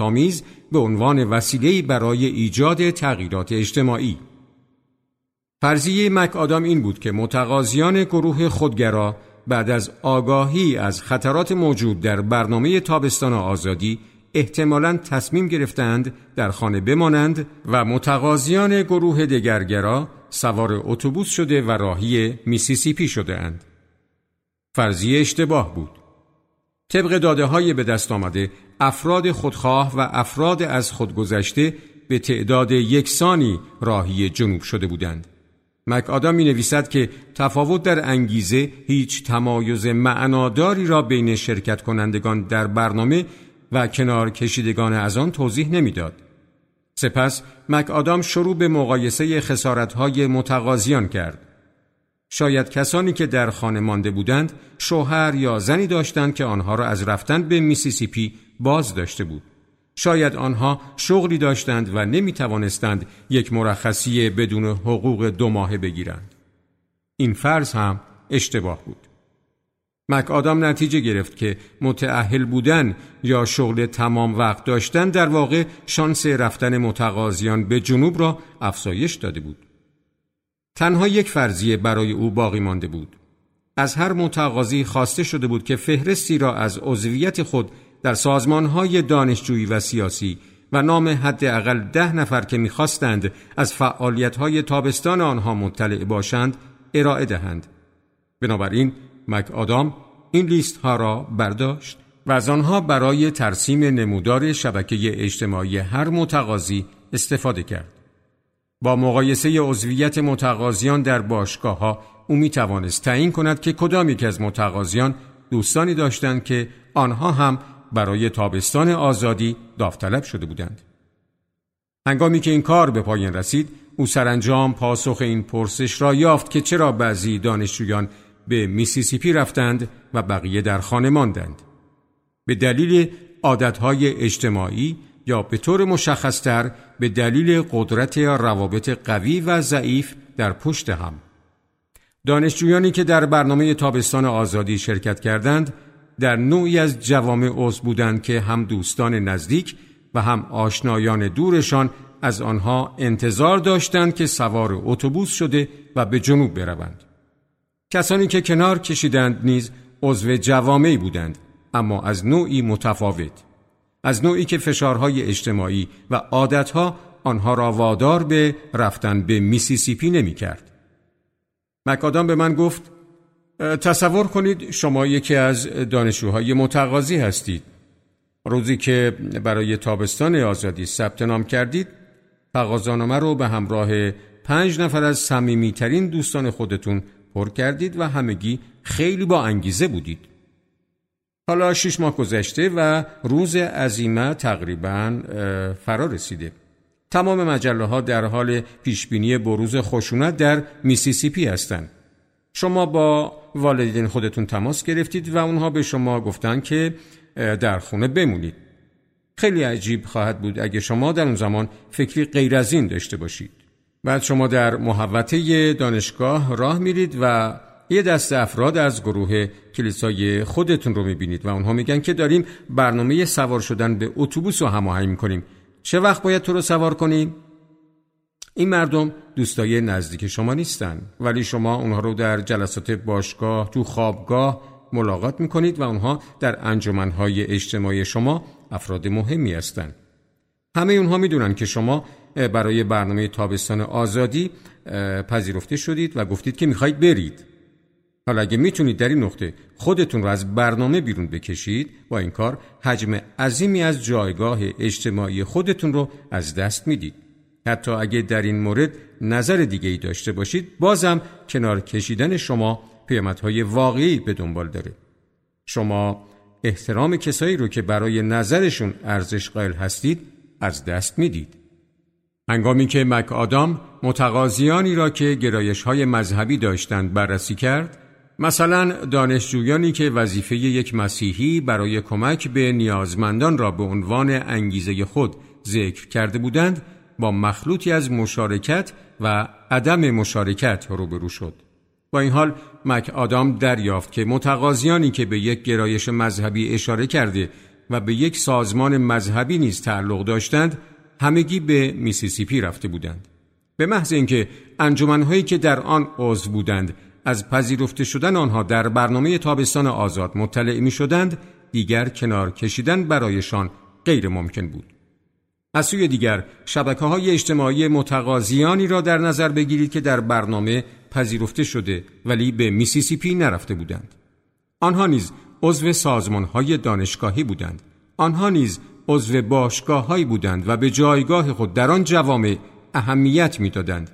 آمیز به عنوان وسیله برای ایجاد تغییرات اجتماعی. فرضیه مک آدام این بود که متقاضیان گروه خودگرا بعد از آگاهی از خطرات موجود در برنامه تابستان آزادی احتمالا تصمیم گرفتند در خانه بمانند و متقاضیان گروه دگرگرا سوار اتوبوس شده و راهی میسیسیپی شده اند. فرضیه اشتباه بود. طبق داده های به دست آمده افراد خودخواه و افراد از خودگذشته به تعداد یکسانی راهی جنوب شده بودند. مک آدم می نویسد که تفاوت در انگیزه هیچ تمایز معناداری را بین شرکت کنندگان در برنامه و کنار کشیدگان از آن توضیح نمی‌داد. سپس مک آدام شروع به مقایسه خسارتهای متقاضیان کرد. شاید کسانی که در خانه مانده بودند شوهر یا زنی داشتند که آنها را از رفتن به میسیسیپی باز داشته بود. شاید آنها شغلی داشتند و نمی توانستند یک مرخصی بدون حقوق دو ماهه بگیرند. این فرض هم اشتباه بود. مک آدم نتیجه گرفت که متعهل بودن یا شغل تمام وقت داشتن در واقع شانس رفتن متقاضیان به جنوب را افزایش داده بود. تنها یک فرضیه برای او باقی مانده بود. از هر متقاضی خواسته شده بود که فهرستی را از عضویت خود در سازمانهای دانشجویی و سیاسی و نام حداقل ده نفر که می‌خواستند از فعالیتهای تابستان آنها مطلع باشند ارائه دهند. بنابراین مک آدام این لیست ها را برداشت و از آنها برای ترسیم نمودار شبکه اجتماعی هر متقاضی استفاده کرد. با مقایسه عضویت متقاضیان در باشگاه ها او می توانست تعیین کند که کدام یک از متقاضیان دوستانی داشتند که آنها هم برای تابستان آزادی داوطلب شده بودند. هنگامی که این کار به پایان رسید، او سرانجام پاسخ این پرسش را یافت که چرا بعضی دانشجویان به میسیسیپی رفتند و بقیه در خانه ماندند. به دلیل عادتهای اجتماعی یا به طور مشخصتر به دلیل قدرت روابط قوی و ضعیف در پشت هم. دانشجویانی که در برنامه تابستان آزادی شرکت کردند در نوعی از جوامع عضو بودند که هم دوستان نزدیک و هم آشنایان دورشان از آنها انتظار داشتند که سوار اتوبوس شده و به جنوب بروند. کسانی که کنار کشیدند نیز عضو جوامعی بودند اما از نوعی متفاوت از نوعی که فشارهای اجتماعی و عادتها آنها را وادار به رفتن به میسیسیپی نمی کرد. مکادام به من گفت تصور کنید شما یکی از دانشجوهای متقاضی هستید. روزی که برای تابستان آزادی ثبت نام کردید، تقاضانامه رو به همراه پنج نفر از صمیمیترین دوستان خودتون پر کردید و همگی خیلی با انگیزه بودید. حالا شش ماه گذشته و روز عزیمه تقریبا فرا رسیده. تمام مجله ها در حال پیشبینی بروز خشونت در میسیسیپی هستند. شما با والدین خودتون تماس گرفتید و اونها به شما گفتن که در خونه بمونید. خیلی عجیب خواهد بود اگه شما در اون زمان فکری غیر از این داشته باشید. بعد شما در محوطه دانشگاه راه میرید و یه دست افراد از گروه کلیسای خودتون رو می‌بینید و اونها میگن که داریم برنامه سوار شدن به اتوبوس رو هماهنگ می‌کنیم چه وقت باید تو رو سوار کنیم؟ این مردم دوستای نزدیک شما نیستن ولی شما اونها رو در جلسات باشگاه تو خوابگاه ملاقات می‌کنید و اونها در انجمنهای اجتماعی شما افراد مهمی هستند. همه اونها می‌دونن که شما برای برنامه تابستان آزادی پذیرفته شدید و گفتید که می‌خواهید برید. حالا اگه می‌تونید در این نقطه خودتون رو از برنامه بیرون بکشید با این کار حجم عظیمی از جایگاه اجتماعی خودتون رو از دست می‌دید. حتی اگه در این مورد نظر دیگه ای داشته باشید بازم کنار کشیدن شما پیامدهای واقعی به دنبال داره. شما احترام کسایی رو که برای نظرشون ارزش قائل هستید از دست می‌دید. هنگامی که مک آدام متقاضیانی را که گرایش های مذهبی داشتند بررسی کرد، مثلا دانشجویانی که وظیفه یک مسیحی برای کمک به نیازمندان را به عنوان انگیزه خود ذکر کرده بودند، با مخلوطی از مشارکت و عدم مشارکت روبرو شد. با این حال مک آدام دریافت که متقاضیانی که به یک گرایش مذهبی اشاره کرده و به یک سازمان مذهبی نیز تعلق داشتند همگی به میسیسیپی رفته بودند به محض اینکه انجمنهایی که در آن عضو بودند از پذیرفته شدن آنها در برنامه تابستان آزاد مطلع می شدند دیگر کنار کشیدن برایشان غیر ممکن بود از سوی دیگر شبکه های اجتماعی متقاضیانی را در نظر بگیرید که در برنامه پذیرفته شده ولی به میسیسیپی نرفته بودند. آنها نیز عضو سازمان های دانشگاهی بودند. آنها نیز عضو باشگاه بودند و به جایگاه خود در آن جوامع اهمیت می‌دادند.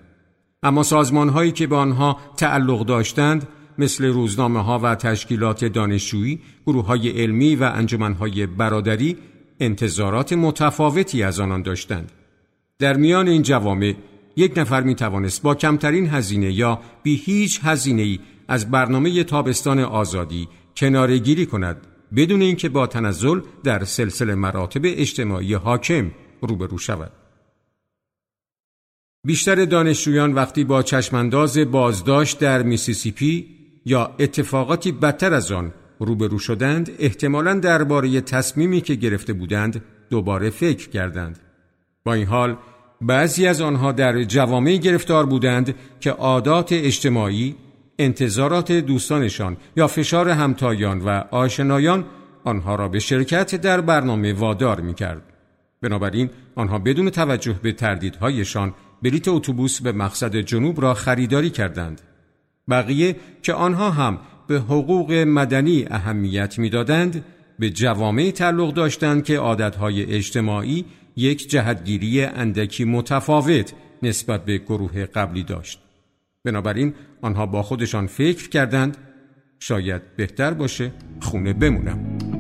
اما سازمان هایی که به آنها تعلق داشتند مثل روزنامه ها و تشکیلات دانشجویی، گروه های علمی و انجمن های برادری انتظارات متفاوتی از آنان داشتند. در میان این جوامع یک نفر می توانست با کمترین هزینه یا بی هیچ هزینه ای از برنامه تابستان آزادی کنارگیری کند بدون اینکه با تنزل در سلسله مراتب اجتماعی حاکم روبرو شود. بیشتر دانشجویان وقتی با چشمانداز بازداشت در میسیسیپی یا اتفاقاتی بدتر از آن روبرو شدند احتمالا درباره تصمیمی که گرفته بودند دوباره فکر کردند با این حال بعضی از آنها در جوامع گرفتار بودند که عادات اجتماعی انتظارات دوستانشان یا فشار همتایان و آشنایان آنها را به شرکت در برنامه وادار می کرد. بنابراین آنها بدون توجه به تردیدهایشان بلیت اتوبوس به مقصد جنوب را خریداری کردند. بقیه که آنها هم به حقوق مدنی اهمیت می‌دادند به جوامع تعلق داشتند که عادتهای اجتماعی یک جهتگیری اندکی متفاوت نسبت به گروه قبلی داشت. بنابراین آنها با خودشان فکر کردند شاید بهتر باشه خونه بمونم.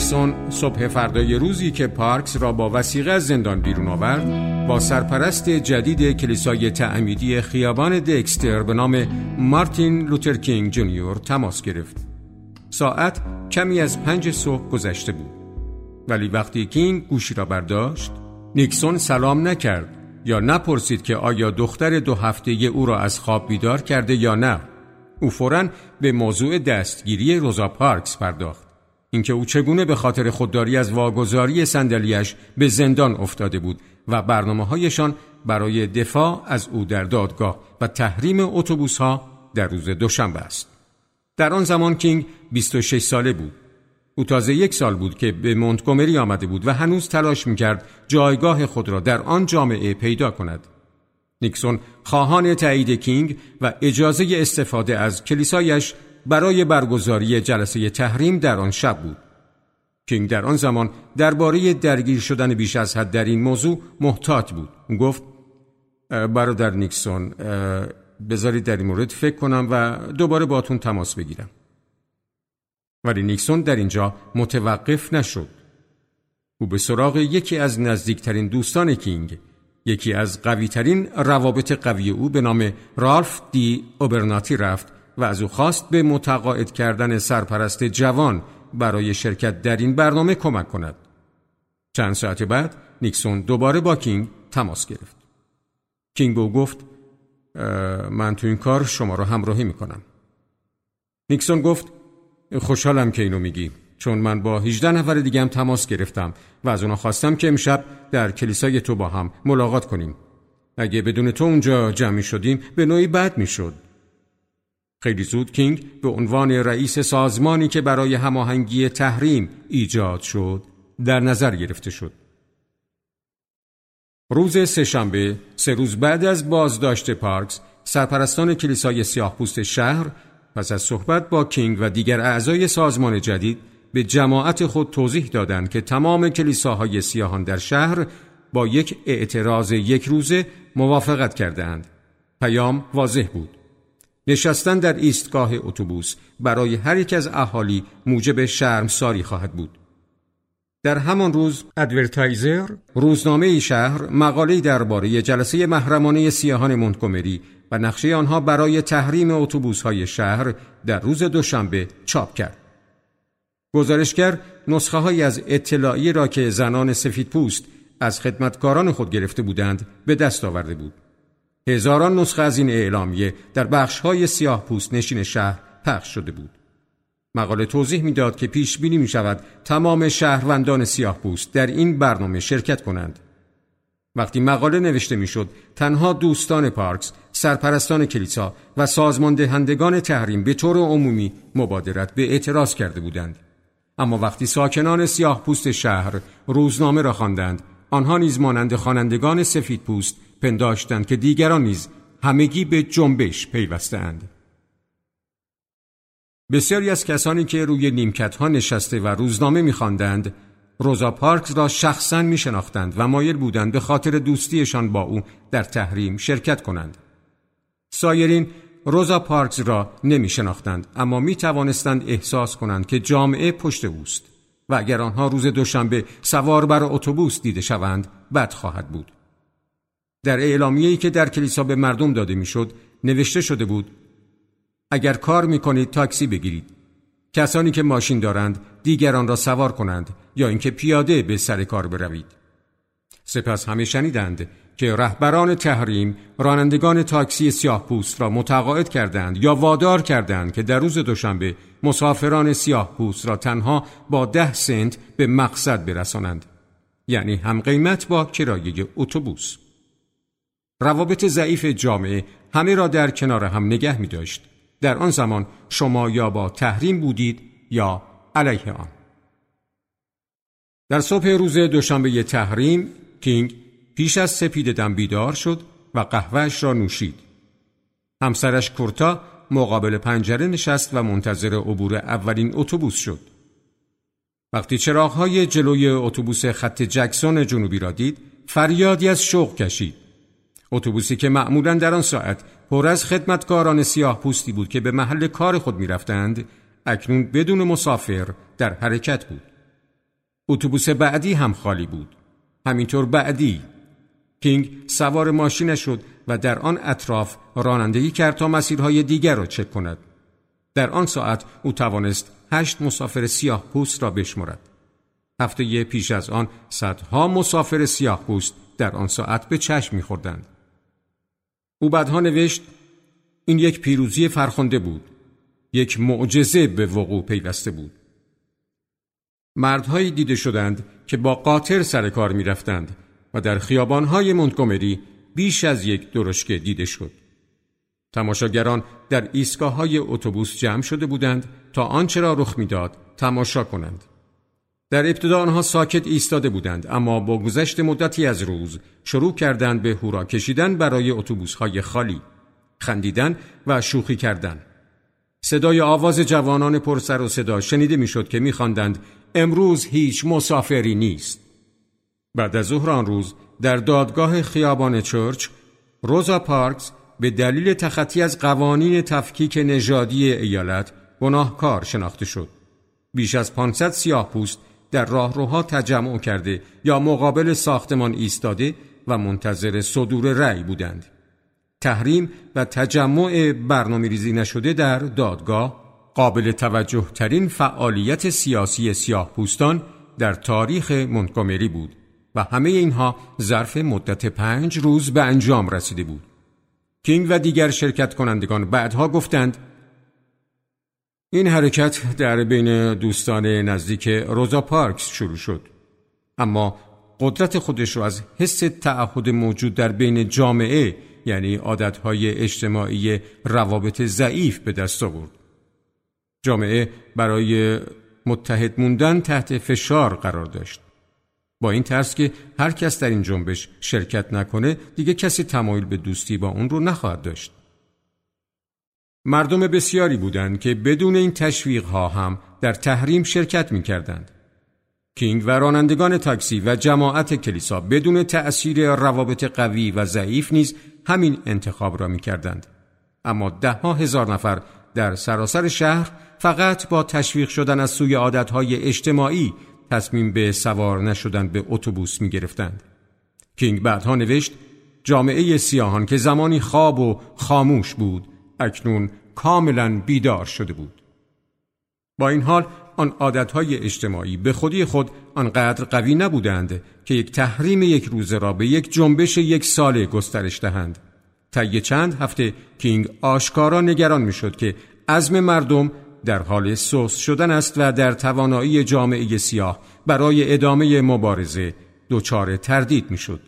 نیکسون صبح فردای روزی که پارکس را با وثیقه از زندان بیرون آورد با سرپرست جدید کلیسای تعمیدی خیابان دکستر به نام مارتین لوتر کینگ جونیور تماس گرفت. ساعت کمی از پنج صبح گذشته بود. ولی وقتی کینگ گوشی را برداشت نیکسون سلام نکرد یا نپرسید که آیا دختر دو هفته او را از خواب بیدار کرده یا نه. او فورا به موضوع دستگیری روزا پارکس پرداخت. اینکه او چگونه به خاطر خودداری از واگذاری صندلیاش به زندان افتاده بود و برنامه هایشان برای دفاع از او در دادگاه و تحریم اتوبوس ها در روز دوشنبه است. در آن زمان کینگ 26 ساله بود. او تازه یک سال بود که به مونتگومری آمده بود و هنوز تلاش می‌کرد جایگاه خود را در آن جامعه پیدا کند. نیکسون خواهان تایید کینگ و اجازه استفاده از کلیسایش برای برگزاری جلسه تحریم در آن شب بود. کینگ در آن زمان درباره درگیر شدن بیش از حد در این موضوع محتاط بود. گفت برادر نیکسون بذارید در این مورد فکر کنم و دوباره باتون تماس بگیرم. ولی نیکسون در اینجا متوقف نشد. او به سراغ یکی از نزدیکترین دوستان کینگ یکی از قویترین روابط قوی او به نام رالف دی اوبرناتی رفت و از او خواست به متقاعد کردن سرپرست جوان برای شرکت در این برنامه کمک کند. چند ساعت بعد نیکسون دوباره با کینگ تماس گرفت. کینگ او گفت من تو این کار شما را همراهی می‌کنم. نیکسون گفت خوشحالم که اینو میگی چون من با 18 نفر دیگه هم تماس گرفتم و از اونا خواستم که امشب در کلیسای تو با هم ملاقات کنیم. اگه بدون تو اونجا جمعی شدیم به نوعی بد می‌شد. خیلی زود کینگ به عنوان رئیس سازمانی که برای هماهنگی تحریم ایجاد شد در نظر گرفته شد. روز سهشنبه سه روز بعد از بازداشت پارکس سرپرستان کلیسای سیاه پوست شهر پس از صحبت با کینگ و دیگر اعضای سازمان جدید به جماعت خود توضیح دادند که تمام کلیساهای سیاهان در شهر با یک اعتراض یک روزه موافقت کردند. پیام واضح بود. نشستن در ایستگاه اتوبوس برای هر یک از اهالی موجب شرمساری خواهد بود. در همان روز ادورتایزر روزنامه شهر مقاله درباره جلسه محرمانه سیاهان مونتگومری و نقشه آنها برای تحریم اتوبوس های شهر در روز دوشنبه چاپ کرد. گزارشگر نسخه های از اطلاعی را که زنان سفید پوست از خدمتکاران خود گرفته بودند به دست آورده بود. هزاران نسخه از این اعلامیه در بخش های سیاه پوست نشین شهر پخش شده بود. مقاله توضیح می‌داد که پیش بینی می شود تمام شهروندان سیاه پوست در این برنامه شرکت کنند. وقتی مقاله نوشته می‌شد تنها دوستان پارکس، سرپرستان کلیسا و سازمان دهندگان تحریم به طور عمومی مبادرت به اعتراض کرده بودند. اما وقتی ساکنان سیاه پوست شهر روزنامه را خواندند آنها نیز مانند خوانندگان سفید پوست پنداشتند که دیگران نیز همگی به جنبش پیوستند. بسیاری از کسانی که روی نیمکت ها نشسته و روزنامه میخواندند روزا پارکس را شخصا می شناختند و مایل بودند به خاطر دوستیشان با او در تحریم شرکت کنند. سایرین روزا پارکس را نمی شناختند اما می توانستند احساس کنند که جامعه پشت اوست و اگر آنها روز دوشنبه سوار بر اتوبوس دیده شوند بد خواهد بود. در اعلامیه‌ای که در کلیسا به مردم داده می‌شد نوشته شده بود اگر کار می کنید تاکسی بگیرید. کسانی که ماشین دارند دیگران را سوار کنند یا اینکه پیاده به سر کار بروید. سپس همه شنیدند که رهبران تحریم رانندگان تاکسی سیاه پوست را متقاعد کردند یا وادار کردند که در روز دوشنبه مسافران سیاه پوست را تنها با ده سنت به مقصد برسانند. یعنی هم قیمت با کرایه اتوبوس. روابط ضعیف جامعه همه را در کنار هم نگه می داشت در آن زمان شما یا با تحریم بودید یا علیه آن. در صبح روز دوشنبه تحریم کینگ پیش از سپید دم بیدار شد و قهوهش را نوشید. همسرش کورتا مقابل پنجره نشست و منتظر عبور اولین اتوبوس شد. وقتی چراغهای جلوی اتوبوس خط جکسون جنوبی را دید فریادی از شوق کشید. اتوبوسی که معمولا در آن ساعت پر از خدمتکاران سیاه پوستی بود که به محل کار خود می‌رفتند اکنون بدون مسافر در حرکت بود. اتوبوس بعدی هم خالی بود. همینطور بعدی. کینگ سوار ماشین شد و در آن اطراف رانندگی کرد تا مسیرهای دیگر را چک کند. در آن ساعت او توانست هشت مسافر سیاه پوست را بشمرد. هفته پیش از آن صدها مسافر سیاه پوست در آن ساعت به چشم میخوردند. او بعدها نوشت این یک پیروزی فرخنده بود یک معجزه به وقوع پیوسته بود. مردهایی دیده شدند که با قاطر سر کار می رفتند و در خیابانهای منتگومری بیش از یک درشکه دیده شد. تماشاگران در ایستگاه های اتوبوس جمع شده بودند تا آنچه را رخ می‌داد تماشا کنند. در ابتدا آنها ساکت ایستاده بودند اما با گذشت مدتی از روز شروع کردند به هورا کشیدن برای های خالی خندیدن و شوخی کردن. صدای آواز جوانان پرسر و صدا شنیده می‌شد که میخواندند امروز هیچ مسافری نیست. بعد از ظهر آن روز در دادگاه خیابان چرچ روزا پارکس به دلیل تخطی از قوانین تفکیک نژادی ایالت گناهکار شناخته شد. بیش از 500 سیاه پوست در راهروها تجمع کرده یا مقابل ساختمان ایستاده و منتظر صدور رأی بودند. تحریم و تجمع برنامه ریزی نشده در دادگاه قابل توجه ترین فعالیت سیاسی سیاه پوستان در تاریخ منتگومری بود و همه اینها ظرف مدت پنج روز به انجام رسیده بود. کینگ و دیگر شرکت کنندگان بعدها گفتند این حرکت در بین دوستان نزدیک روزا پارکس شروع شد. اما قدرت خودش را از حس تعهد موجود در بین جامعه یعنی عادتهای اجتماعی روابط ضعیف به دست آورد. جامعه برای متحد موندن تحت فشار قرار داشت. با این ترس که هر کس در این جنبش شرکت نکنه دیگه کسی تمایل به دوستی با اون رو نخواهد داشت. مردم بسیاری بودند که بدون این تشویق ها هم در تحریم شرکت می کردند. کینگ و رانندگان تاکسی و جماعت کلیسا بدون تأثیر روابط قوی و ضعیف نیز همین انتخاب را می کردند. اما ده ها هزار نفر در سراسر شهر فقط با تشویق شدن از سوی عادتهای اجتماعی تصمیم به سوار نشدن به اتوبوس می گرفتند. کینگ بعدها نوشت جامعه سیاهان که زمانی خواب و خاموش بود اکنون کاملا بیدار شده بود با این حال آن عادتهای اجتماعی به خودی خود آنقدر قوی نبودند که یک تحریم یک روزه را به یک جنبش یک ساله گسترش دهند طی چند هفته کینگ آشکارا نگران می‌شد که عزم مردم در حال سوس شدن است و در توانایی جامعه سیاه برای ادامه مبارزه دچار تردید می‌شد.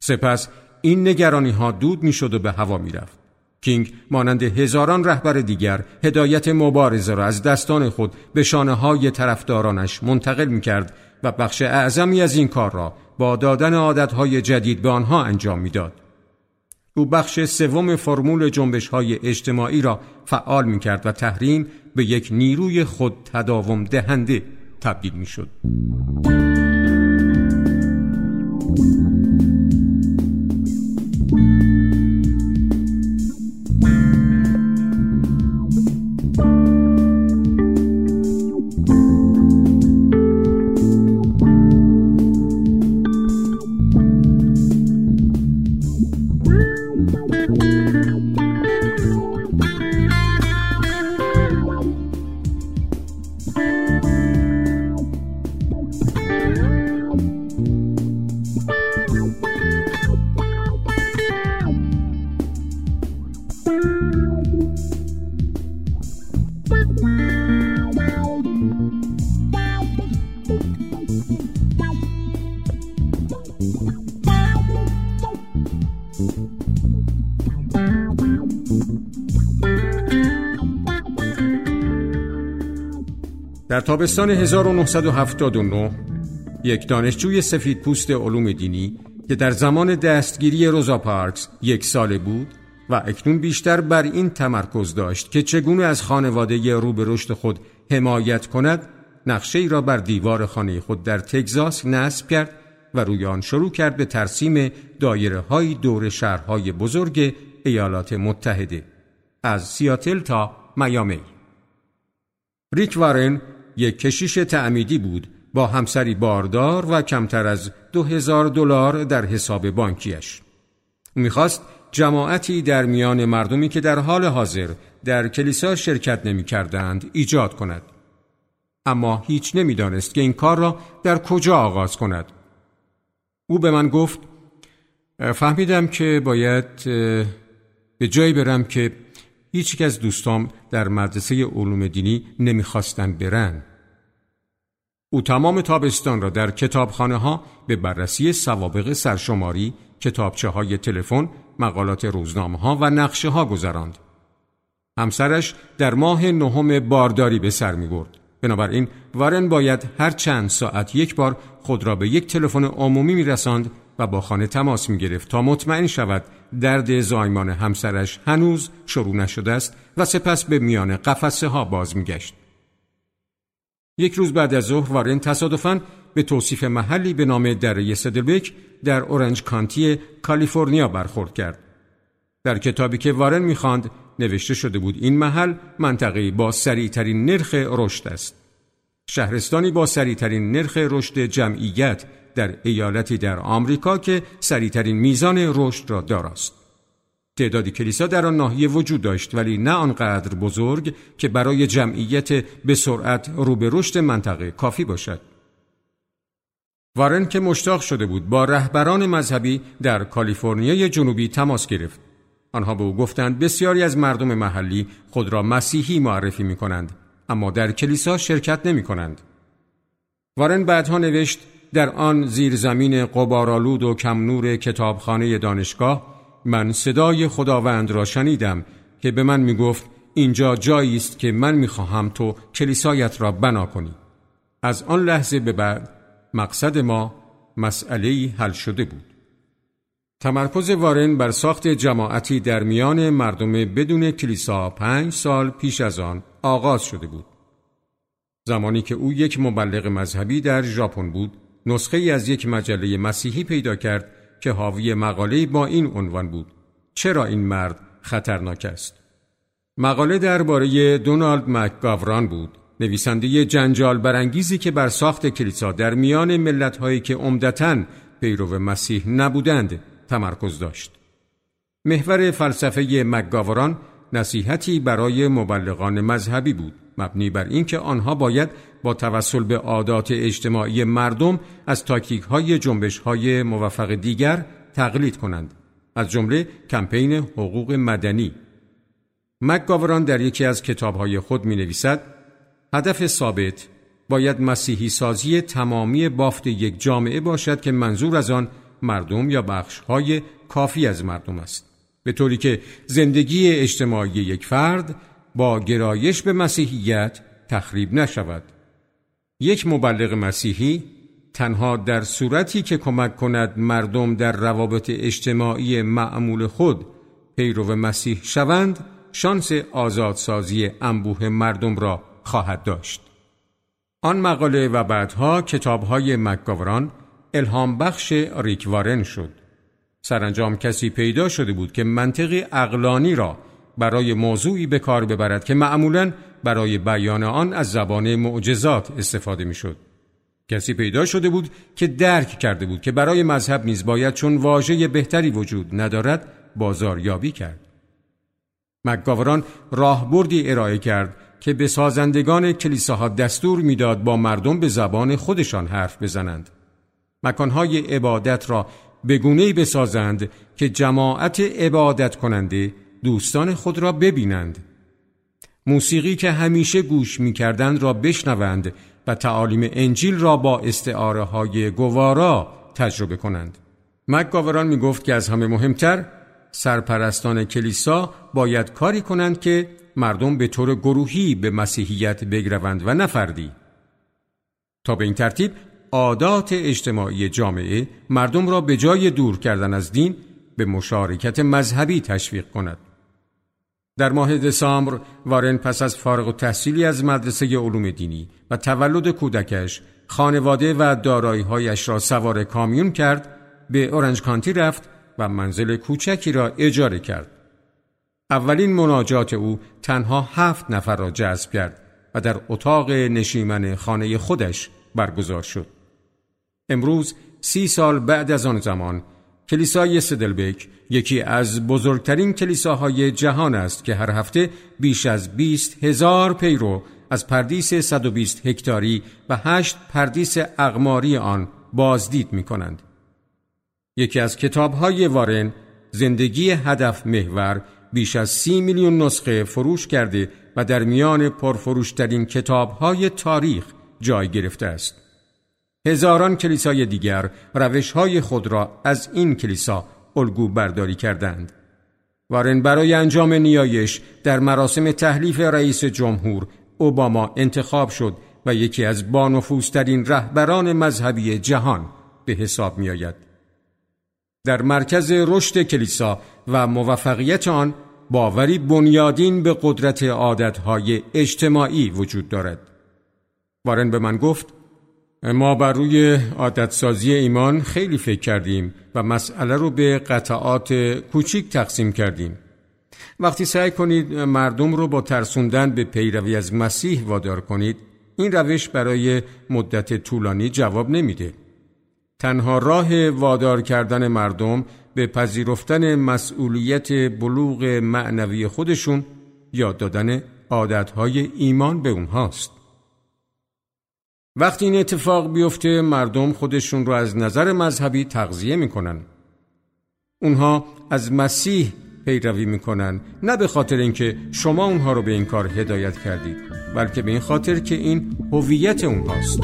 سپس این نگرانی ها دود می‌شد و به هوا می‌رفت. کینگ مانند هزاران رهبر دیگر هدایت مبارزه را از دستان خود به شانه های طرفدارانش منتقل می کرد و بخش اعظمی از این کار را با دادن عادتهای جدید به آنها انجام می‌داد. او بخش سوم فرمول جنبش های اجتماعی را فعال می کرد و تحریم به یک نیروی خود تداوم دهنده تبدیل می شد. تابستان 1979 یک دانشجوی سفید پوست علوم دینی که در زمان دستگیری روزا پارکس یک ساله بود و اکنون بیشتر بر این تمرکز داشت که چگونه از خانواده رو به رشد خود حمایت کند نقشه ای را بر دیوار خانه خود در تگزاس نصب کرد و روی آن شروع کرد به ترسیم دایره های دور شهرهای بزرگ ایالات متحده. از سیاتل تا میامی. ریک وارن یک کشیش تعمیدی بود با همسری باردار و کمتر از دو هزار دلار در حساب بانکیش. می‌خواست جماعتی در میان مردمی که در حال حاضر در کلیسا شرکت نمی کردند ایجاد کند. اما هیچ نمی‌دانست که این کار را در کجا آغاز کند. او به من گفت فهمیدم که باید به جایی برم که هیچ از دوستام در مدرسه علوم دینی نمی‌خواستند برن. او تمام تابستان را در کتابخانه ها به بررسی سوابق سرشماری، کتابچه های تلفن، مقالات روزنامه ها و نقشه ها گذراند. همسرش در ماه نهم بارداری به سر می برد. بنابراین وارن باید هر چند ساعت یک بار خود را به یک تلفن عمومی می رساند و با خانه تماس می گرفت تا مطمئن شود درد زایمان همسرش هنوز شروع نشده است و سپس به میان قفسه ها باز می گشت. یک روز بعد از ظهر وارن تصادفاً به توصیف محلی به نام دره سدلبک در اورنج کانتی کالیفرنیا برخورد کرد. در کتابی که وارن می‌خواند نوشته شده بود این محل منطقه با سریعترین نرخ رشد است. شهرستانی با سریعترین نرخ رشد جمعیت در ایالتی در آمریکا که سریعترین میزان رشد را داراست. تعدادی کلیسا در آن ناحیه وجود داشت ولی نه آنقدر بزرگ که برای جمعیت به سرعت رو به رشد منطقه کافی باشد. وارن که مشتاق شده بود با رهبران مذهبی در کالیفرنیای جنوبی تماس گرفت. آنها به او گفتند بسیاری از مردم محلی خود را مسیحی معرفی می کنند اما در کلیسا شرکت نمی کنند. وارن بعدها نوشت در آن زیرزمین قبارالود و کم نور کتابخانه دانشگاه من صدای خداوند را شنیدم که به من می گفت اینجا جایی است که من می خواهم تو کلیسایت را بنا کنی. از آن لحظه به بعد مقصد ما مسئله حل شده بود. تمرکز وارن بر ساخت جماعتی در میان مردم بدون کلیسا پنج سال پیش از آن آغاز شده بود. زمانی که او یک مبلغ مذهبی در ژاپن بود نسخه ای از یک مجله مسیحی پیدا کرد که حاوی مقاله با این عنوان بود. چرا این مرد خطرناک است؟ مقاله درباره دونالد مکگاوران بود. نویسنده جنجال برانگیزی که بر ساخت کلیسا در میان ملت‌هایی که عمدتا پیرو مسیح نبودند تمرکز داشت. محور فلسفه مکگاوران نصیحتی برای مبلغان مذهبی بود. مبنی بر اینکه آنها باید با توسل به عادات اجتماعی مردم از تاکتیک های جنبش های موفق دیگر تقلید کنند. از جمله کمپین حقوق مدنی. مکگاوران در یکی از کتابهای خود می نویسد هدف ثابت باید مسیحی سازی تمامی بافت یک جامعه باشد که منظور از آن مردم یا بخش های کافی از مردم است. به طوری که زندگی اجتماعی یک فرد با گرایش به مسیحیت تخریب نشود. یک مبلغ مسیحی تنها در صورتی که کمک کند مردم در روابط اجتماعی معمول خود پیرو مسیح شوند شانس آزادسازی انبوه مردم را خواهد داشت. آن مقاله و بعدها کتابهای مکگاوران الهام بخش ریکوارن شد. سرانجام کسی پیدا شده بود که منطقی اقلانی را برای موضوعی به کار ببرد که معمولا برای بیان آن از زبان معجزات استفاده می‌شد. کسی پیدا شده بود که درک کرده بود که برای مذهب نیز باید چون واژه بهتری وجود ندارد بازاریابی کرد. مکگاوران راهبردی ارائه کرد که به سازندگان کلیساها دستور می‌داد با مردم به زبان خودشان حرف بزنند. مکانهای عبادت را به گونه‌ای بسازند که جماعت عبادت کننده دوستان خود را ببینند. موسیقی که همیشه گوش می‌کردند را بشنوند و تعالیم انجیل را با استعاره های گوارا تجربه کنند. مکگاوران می گفت که از همه مهمتر سرپرستان کلیسا باید کاری کنند که مردم به طور گروهی به مسیحیت بگروند و نفردی. تا به این ترتیب عادات اجتماعی جامعه مردم را به جای دور کردن از دین به مشارکت مذهبی تشویق کند. در ماه دسامبر وارن پس از فارغ و تحصیلی از مدرسه علوم دینی و تولد کودکش خانواده و دارایی‌هایش را سوار کامیون کرد به اورنج کانتی رفت و منزل کوچکی را اجاره کرد. اولین مناجات او تنها هفت نفر را جذب کرد و در اتاق نشیمن خانه خودش برگزار شد. امروز سی سال بعد از آن زمان کلیسای سدلبک یکی از بزرگترین کلیساهای جهان است که هر هفته بیش از 20 هزار پیرو از پردیس 120 هکتاری و هشت پردیس اقماری آن بازدید می کنند. یکی از کتابهای وارن زندگی هدف محور بیش از سی میلیون نسخه فروش کرده و در میان پرفروشترین کتابهای تاریخ جای گرفته است. هزاران کلیسای دیگر روش های خود را از این کلیسا الگو برداری کردند. وارن برای انجام نیایش در مراسم تحلیف رئیس جمهور اوباما انتخاب شد و یکی از بانفوسترین رهبران مذهبی جهان به حساب می آید. در مرکز رشد کلیسا و موفقیت آن باوری بنیادین به قدرت عادتهای اجتماعی وجود دارد. وارن به من گفت ما بر روی عادتسازی ایمان خیلی فکر کردیم و مسئله رو به قطعات کوچیک تقسیم کردیم. وقتی سعی کنید مردم رو با ترسوندن به پیروی از مسیح وادار کنید این روش برای مدت طولانی جواب نمیده. تنها راه وادار کردن مردم به پذیرفتن مسئولیت بلوغ معنوی خودشون یاد دادن عادتهای ایمان به اونهاست. وقتی این اتفاق بیفته مردم خودشون رو از نظر مذهبی تغذیه می‌کنن. اونها از مسیح پیروی می‌کنن نه به خاطر اینکه شما اونها رو به این کار هدایت کردید بلکه به این خاطر که این هویت اونهاست.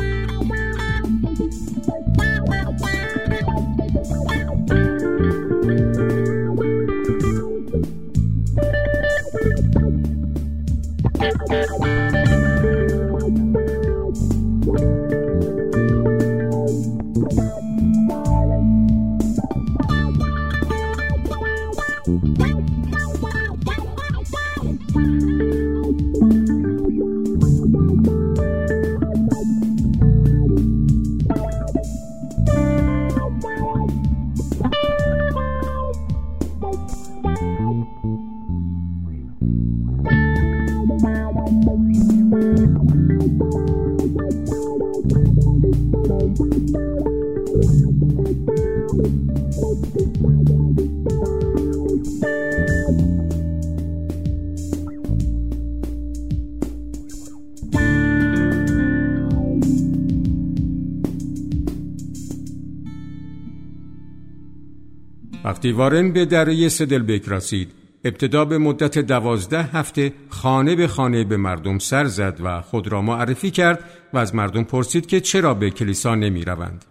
وقتی وارن به دره سدلبک رسید ابتدا به مدت دوازده هفته خانه به خانه به مردم سر زد و خود را معرفی کرد و از مردم پرسید که چرا به کلیسا نمی روند.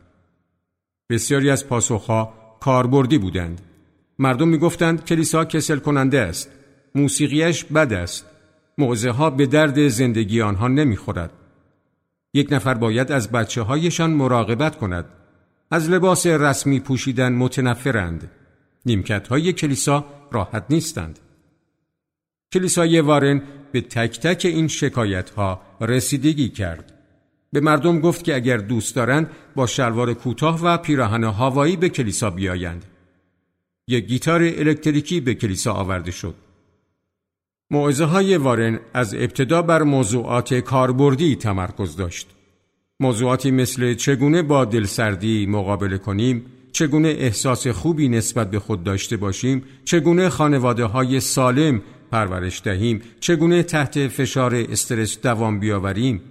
بسیاری از پاسخها کاربردی بودند. مردم می گفتند کلیسا کسل کننده است. موسیقیش بد است. موزه ها به درد زندگی آنها نمی خورد. یک نفر باید از بچه هایشان مراقبت کند. از لباس رسمی پوشیدن متنفرند. نیمکت های کلیسا راحت نیستند. کلیسای وارن به تک تک این شکایت ها رسیدگی کرد. به مردم گفت که اگر دوست دارند با شلوار کوتاه و پیراهن هوایی به کلیسا بیایند. یک گیتار الکتریکی به کلیسا آورده شد. موعظه های وارن از ابتدا بر موضوعات کاربردی تمرکز داشت. موضوعاتی مثل چگونه با دلسردی مقابله کنیم، چگونه احساس خوبی نسبت به خود داشته باشیم، چگونه خانواده های سالم پرورش دهیم، چگونه تحت فشار استرس دوام بیاوریم.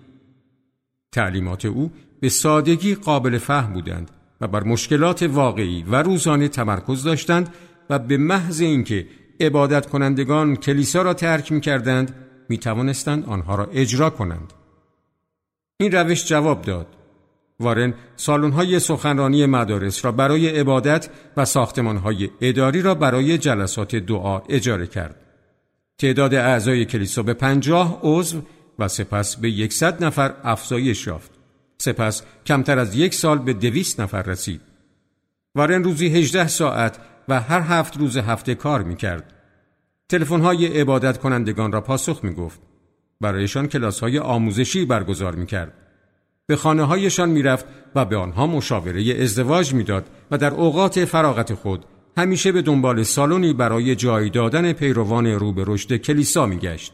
تعلیمات او به سادگی قابل فهم بودند و بر مشکلات واقعی و روزانه تمرکز داشتند و به محض اینکه عبادت کنندگان کلیسا را ترک می کردند می توانستند آنها را اجرا کنند. این روش جواب داد. وارن سالن‌های سخنرانی مدارس را برای عبادت و ساختمانهای اداری را برای جلسات دعا اجاره کرد. تعداد اعضای کلیسا به پنجاه عضو و سپس به یکصد نفر افزایش یافت. سپس کمتر از یک سال به دویست نفر رسید. وارن روزی هجده ساعت و هر هفت روز هفته کار می کرد. تلفن های عبادت کنندگان را پاسخ می گفت. برایشان کلاس های آموزشی برگزار می کرد. به خانه هایشان می رفت و به آنها مشاوره ازدواج می داد و در اوقات فراغت خود همیشه به دنبال سالونی برای جای دادن پیروان رو به رشد کلیسا می گشت.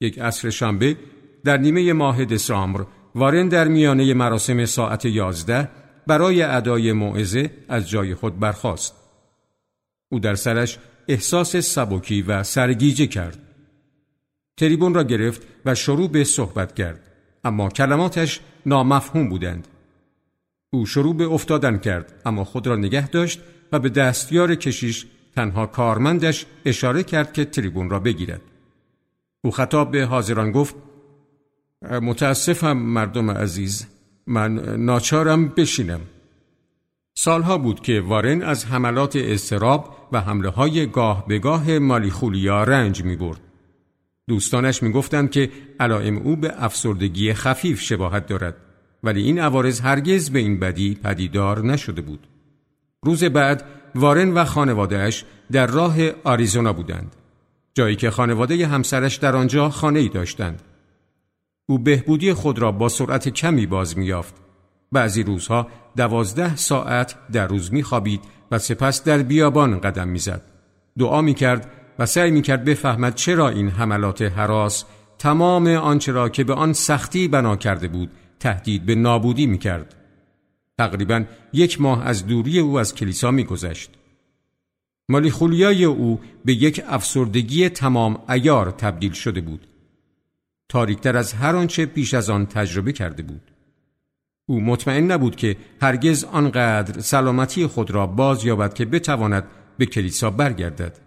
یک عصر شنبه در نیمه ماه دسامبر وارن در میانه مراسم ساعت یازده برای ادای موعظه از جای خود برخاست. او در سرش احساس سبکی و سرگیجه کرد. تریبون را گرفت و شروع به صحبت کرد اما کلماتش نامفهوم بودند. او شروع به افتادن کرد اما خود را نگه داشت و به دستیار کشیش تنها کارمندش اشاره کرد که تریبون را بگیرد. او خطاب به حاضران گفت متاسفم مردم عزیز من ناچارم بشینم سالها بود که وارن از حملات استراب و حمله های گاه به گاه مالیخولیا رنج می برد. دوستانش می گفتند که علائم او به افسردگی خفیف شباهت دارد ولی این عوارض هرگز به این بدی پدیدار نشده بود. روز بعد وارن و خانوادهش در راه آریزونا بودند. جایی که خانواده همسرش در آنجا خانه ای داشتند. او بهبودی خود را با سرعت کمی باز میافت. بعضی روزها دوازده ساعت در روز میخوابید و سپس در بیابان قدم می‌زد. دعا می‌کرد و سعی می‌کرد بفهمد چرا این حملات حراس تمام آنچه را که به آن سختی بنا کرده بود تهدید به نابودی می‌کرد. تقریبا یک ماه از دوری او از کلیسا میگذشت. مالیخولیای او به یک افسردگی تمام ایار تبدیل شده بود. تاریکتر از هر آنچه پیش از آن تجربه کرده بود. او مطمئن نبود که هرگز آنقدر سلامتی خود را باز یابد که بتواند به کلیسا برگردد.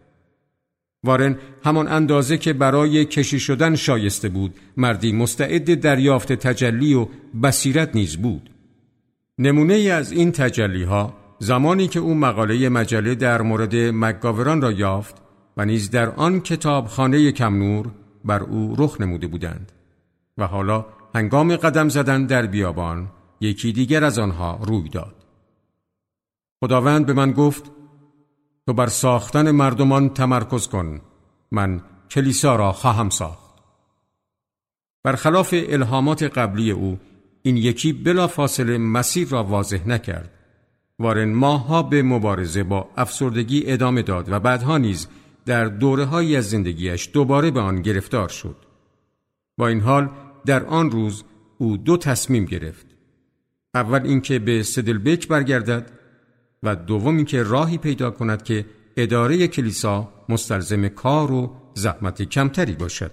وارن همان اندازه که برای کشی شدن شایسته بود مردی مستعد دریافت تجلی و بصیرت نیز بود. نمونه از این تجلی ها زمانی که او مقاله مجله در مورد مکگاوران را یافت و نیز در آن کتاب خانه کمنور بر او رخ نموده بودند و حالا هنگام قدم زدن در بیابان یکی دیگر از آنها روی داد خداوند به من گفت تو بر ساختن مردمان تمرکز کن من کلیسا را خواهم ساخت برخلاف الهامات قبلی او این یکی بلا فاصله مسیر را واضح نکرد وارن ماهها به مبارزه با افسردگی ادامه داد و بعدها نیز در دوره های از زندگیش دوباره به آن گرفتار شد. با این حال در آن روز او دو تصمیم گرفت. اول اینکه به سدلبک برگردد و دوم اینکه راهی پیدا کند که اداره کلیسا مستلزم کار و زحمت کمتری باشد.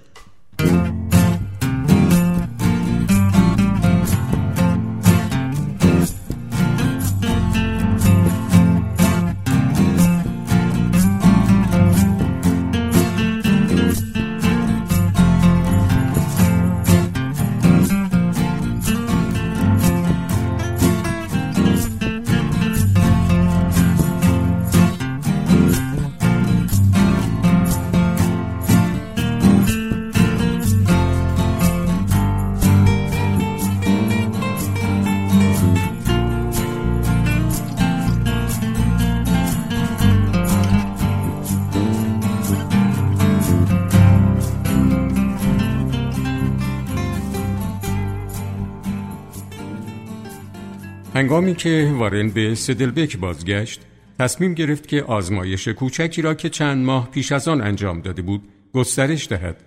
هنگامی که وارن به سدلبک بازگشت تصمیم گرفت که آزمایش کوچکی را که چند ماه پیش از آن انجام داده بود گسترش دهد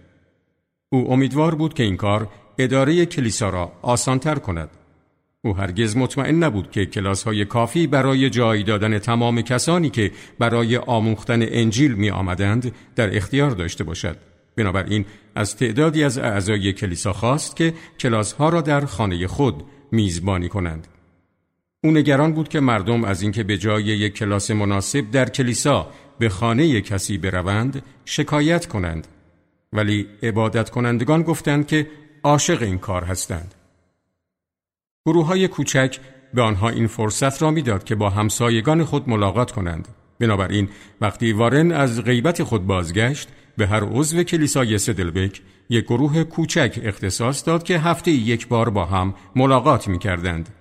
او امیدوار بود که این کار اداره کلیسا را آسانتر کند او هرگز مطمئن نبود که کلاس های کافی برای جای دادن تمام کسانی که برای آموختن انجیل می آمدند در اختیار داشته باشد. بنابراین از تعدادی از اعضای کلیسا خواست که کلاس ها را در خانه خود میزبانی کنند. او نگران بود که مردم از اینکه به جای یک کلاس مناسب در کلیسا به خانه کسی بروند شکایت کنند ولی عبادت کنندگان گفتند که عاشق این کار هستند. گروه های کوچک به آنها این فرصت را می‌داد که با همسایگان خود ملاقات کنند. بنابراین وقتی وارن از غیبت خود بازگشت به هر عضو کلیسای سدلبک یک گروه کوچک اختصاص داد که هفته یک بار با هم ملاقات می کردند.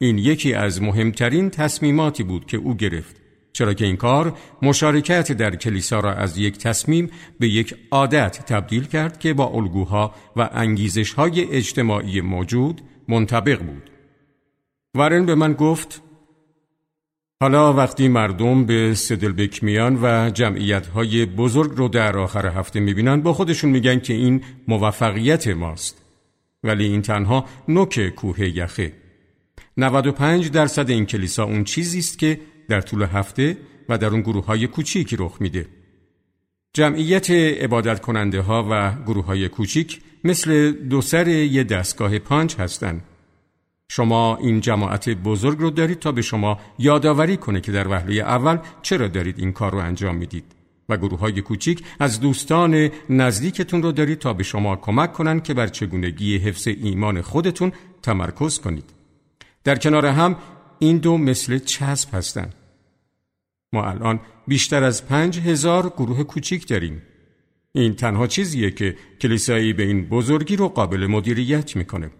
این یکی از مهمترین تصمیماتی بود که او گرفت چرا که این کار مشارکت در کلیسا را از یک تصمیم به یک عادت تبدیل کرد که با الگوها و انگیزشهای اجتماعی موجود منطبق بود. ورن به من گفت حالا وقتی مردم به سدلبک میان و جمعیت های بزرگ رو در آخر هفته می‌بینن با خودشون میگن که این موفقیت ماست. ولی این تنها نوک کوه یخه. 95 درصد این کلیسا اون چیزی است که در طول هفته و در اون گروه های کوچیکی رخ میده جمعیت عبادت کننده ها و گروه های کوچیک مثل دو سر یه دستگاه پانچ هستند. شما این جماعت بزرگ رو دارید تا به شما یادآوری کنه که در وهله اول چرا دارید این کار رو انجام می‌دید و گروه های کوچیک از دوستان نزدیکتون رو دارید تا به شما کمک کنند که بر چگونگی حفظ ایمان خودتون تمرکز کنید. در کنار هم این دو مثل چسب هستند. ما الان بیشتر از پنج هزار گروه کوچیک داریم. این تنها چیزیه که کلیسایی به این بزرگی رو قابل مدیریت می‌کنه.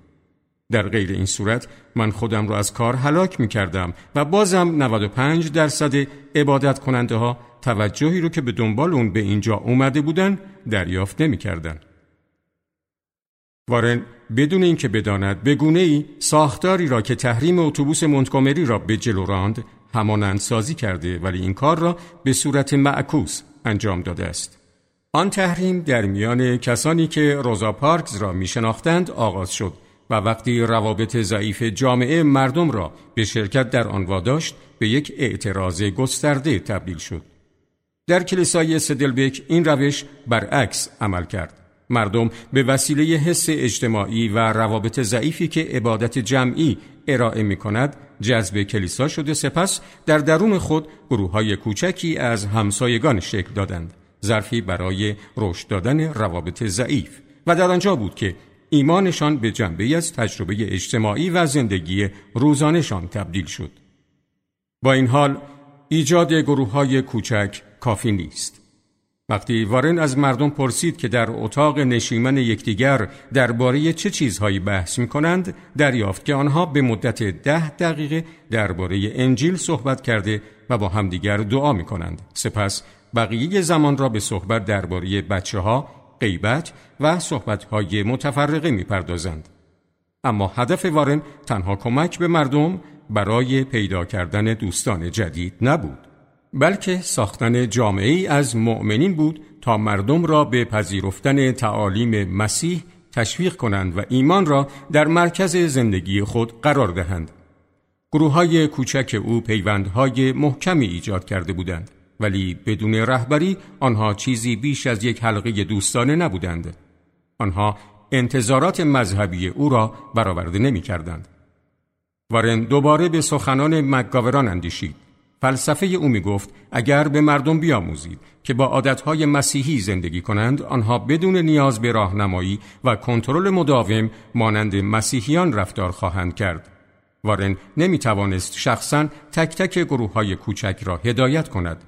در غیر این صورت من خودم رو از کار هلاک می کردم و بازم 95 درصد عبادت کننده ها توجهی رو که به دنبال اون به اینجا اومده بودن دریافت نمی کردن. وارن بدون اینکه بداند بگونه ای ساختاری را که تحریم اتوبوس مونتگومری را به جلو راند همانند سازی کرده ولی این کار را به صورت معکوس انجام داده است. آن تحریم در میان کسانی که روزا پارکز را می شناختند آغاز شد و وقتی روابط ضعیف جامعه مردم را به شرکت در آن واداشت به یک اعتراض گسترده تبدیل شد. در کلیسای سدلبک این روش برعکس عمل کرد. مردم به وسیله حس اجتماعی و روابط ضعیفی که عبادت جمعی ارائه می کند جذب کلیسا شده سپس در درون خود گروه های کوچکی از همسایگان شکل دادند. ظرفی برای رشد دادن روابط ضعیف. و در آنجا بود که ایمانشان به جنبه از تجربه اجتماعی و زندگی روزانشان تبدیل شد. با این حال ایجاد گروه های کوچک کافی نیست. وقتی وارن از مردم پرسید که در اتاق نشیمن یکدیگر درباره چه چیزهایی بحث می کنند دریافت که آنها به مدت ده دقیقه درباره انجیل صحبت کرده و با همدیگر دعا می کنند سپس بقیه زمان را به صحبت درباره بچه ها، غیبت و صحبت های متفرقه می پردازند. اما هدف وارن تنها کمک به مردم برای پیدا کردن دوستان جدید نبود. بلکه ساختن جامعه ای از مؤمنین بود تا مردم را به پذیرفتن تعالیم مسیح تشویق کنند و ایمان را در مرکز زندگی خود قرار دهند. گروه های کوچک او پیوندهای محکمی ایجاد کرده بودند ولی بدون رهبری آنها چیزی بیش از یک حلقه دوستانه نبودند. آنها انتظارات مذهبی او را برآورده نمی کردند. وارن دوباره به سخنان مکگاوران اندیشید. فلسفه او می گفت اگر به مردم بیاموزید که با عادتهای مسیحی زندگی کنند آنها بدون نیاز به راهنمایی و کنترل مداوم مانند مسیحیان رفتار خواهند کرد. وارن نمی توانست شخصا تک تک گروه های کوچک را هدایت کند.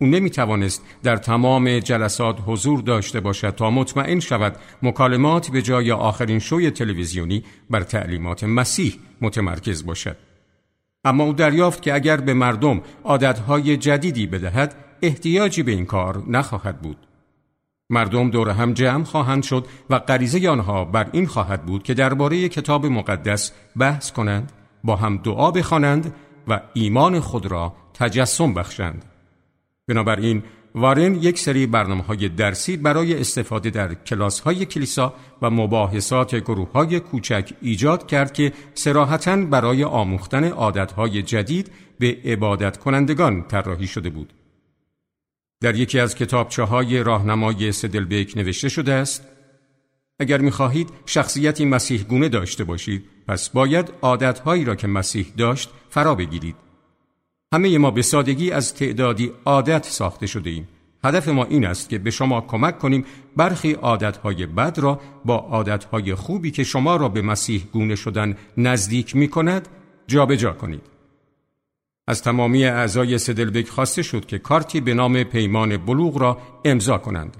او نمی توانست در تمام جلسات حضور داشته باشد تا مطمئن شود مکالمات به جای آخرین شوی تلویزیونی بر تعلیمات مسیح متمرکز باشد. اما او دریافت که اگر به مردم عادتهای جدیدی بدهد احتیاجی به این کار نخواهد بود. مردم دور هم جمع خواهند شد و غریزه آنها بر این خواهد بود که درباره کتاب مقدس بحث کنند با هم دعا بخوانند و ایمان خود را تجسم بخشند. بنابراین وارن یک سری برنامه های درسی برای استفاده در کلاس های کلیسا و مباحثات گروه های کوچک ایجاد کرد که سراحتا برای آموختن عادت های جدید به عبادت کنندگان طراحی شده بود. در یکی از کتابچه های راهنمای سدلبیک نوشته شده است اگر می‌خواهید شخصیتی مسیح گونه داشته باشید پس باید عادتهایی را که مسیح داشت فرا بگیرید همه ما به سادگی از تعدادی عادت ساخته شده ایم هدف ما این است که به شما کمک کنیم برخی عادتهای بد را با عادتهای خوبی که شما را به مسیح گونه شدن نزدیک می کند جابجا کنید از تمامی اعضای سدلبک خواسته شد که کارتی به نام پیمان بلوغ را امضا کنند.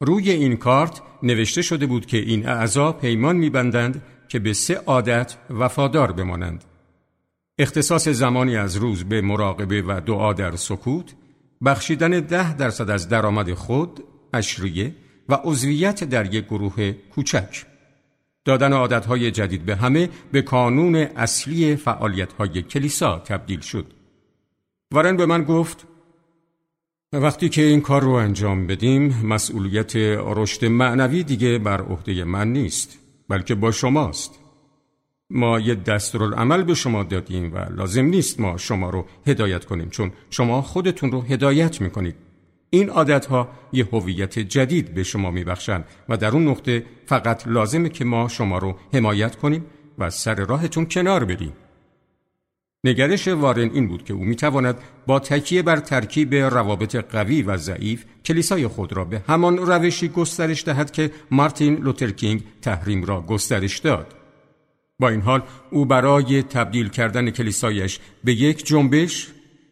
روی این کارت نوشته شده بود که این اعضا پیمان میبندند که به سه عادت وفادار بمانند. اختصاص زمانی از روز به مراقبه و دعا در سکوت، بخشیدن ده درصد از درآمد خود، اشریه و عضویت در یک گروه کوچک. دادن عادتهای جدید به همه به کانون اصلی فعالیتهای کلیسا تبدیل شد. وارن به من گفت وقتی که این کار رو انجام بدیم مسئولیت رشد معنوی دیگه بر عهده من نیست بلکه با شماست. ما یه دستورالعمل به شما دادیم و لازم نیست ما شما رو هدایت کنیم چون شما خودتون رو هدایت می‌کنید. این عادتها یه هویت جدید به شما میبخشند و در اون نقطه فقط لازمه که ما شما رو حمایت کنیم و سر راهتون کنار بریم. نگرش وارن این بود که او می‌تواند با تکیه بر ترکیب روابط قوی و ضعیف کلیسای خود را به همان روشی گسترش دهد که مارتین لوترکینگ تحریم را گسترش داد. با این حال او برای تبدیل کردن کلیسایش به یک جنبش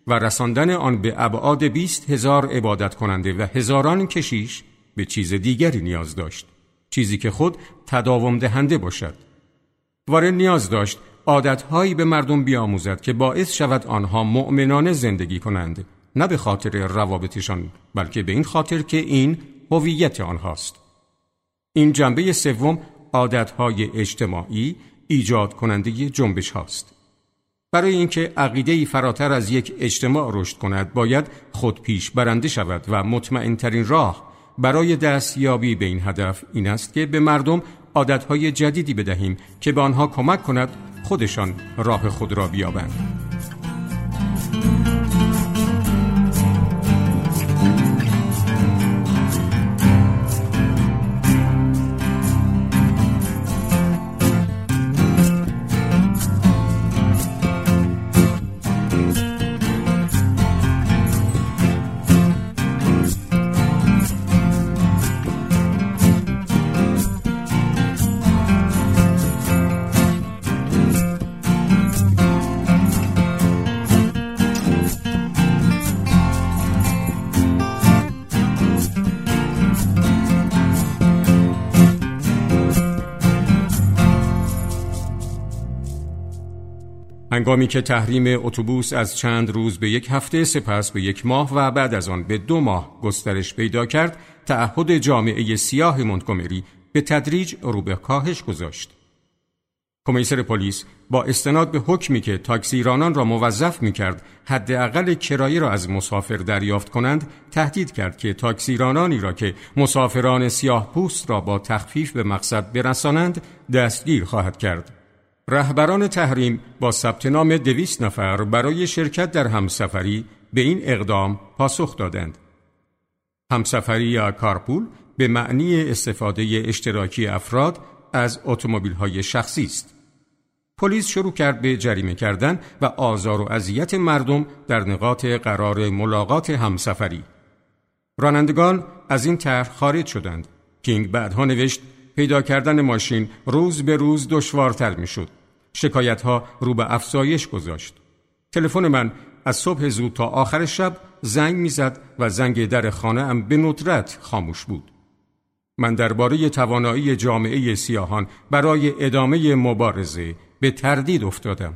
و رساندن آن به ابعاد بیست هزار عبادت کننده و هزاران کشیش به چیز دیگری نیاز داشت چیزی که خود تداوم دهنده باشد. وارن نیاز داشت عادتهایی به مردم بیاموزد که باعث شود آنها مؤمنانه زندگی کنند نه به خاطر روابطشان بلکه به این خاطر که این هویت آنهاست. این جنبه سوم عادتهای اجتماعی ایجاد کننده جنبش هاست برای اینکه عقیده فراتر از یک اجتماع رشد کند باید خود پیش برنده شود و مطمئن ترین راه برای دستیابی به این هدف این است که به مردم عادتهای جدیدی بدهیم که به آنها کمک کند خودشان راه خود را بیابند. هنگامی که تحریم اتوبوس از چند روز به یک هفته سپس به یک ماه و بعد از آن به دو ماه گسترش پیدا کرد تعهد جامعه سیاه مونتگومری به تدریج رو به کاهش گذاشت. کمیسر پلیس با استناد به حکمی که تاکسیرانان را موظف می کرد حداقل کرایه را از مسافر دریافت کنند تهدید کرد که تاکسیرانانی را که مسافران سیاه پوست را با تخفیف به مقصد برسانند دستگیر خواهد کرد. رهبران تحریم با ثبت نام دویست نفر برای شرکت در همسفری به این اقدام پاسخ دادند. همسفری یا کارپول به معنی استفاده اشتراکی افراد از های شخصی است. پلیس شروع کرد به جریمه کردن و آزار و اذیت مردم در نقاط قرار ملاقات همسفری. رانندگان از این طرح خارج شدند. کینگ بعدها نوشت پیدا کردن ماشین روز به روز دشوارتر می شد. شکایت ها رو به افزایش گذاشت. تلفن من از صبح زود تا آخر شب زنگ می‌زد و زنگ در خانه ام به ندرت خاموش بود. من درباره توانایی جامعه سیاهان برای ادامه مبارزه به تردید افتادم.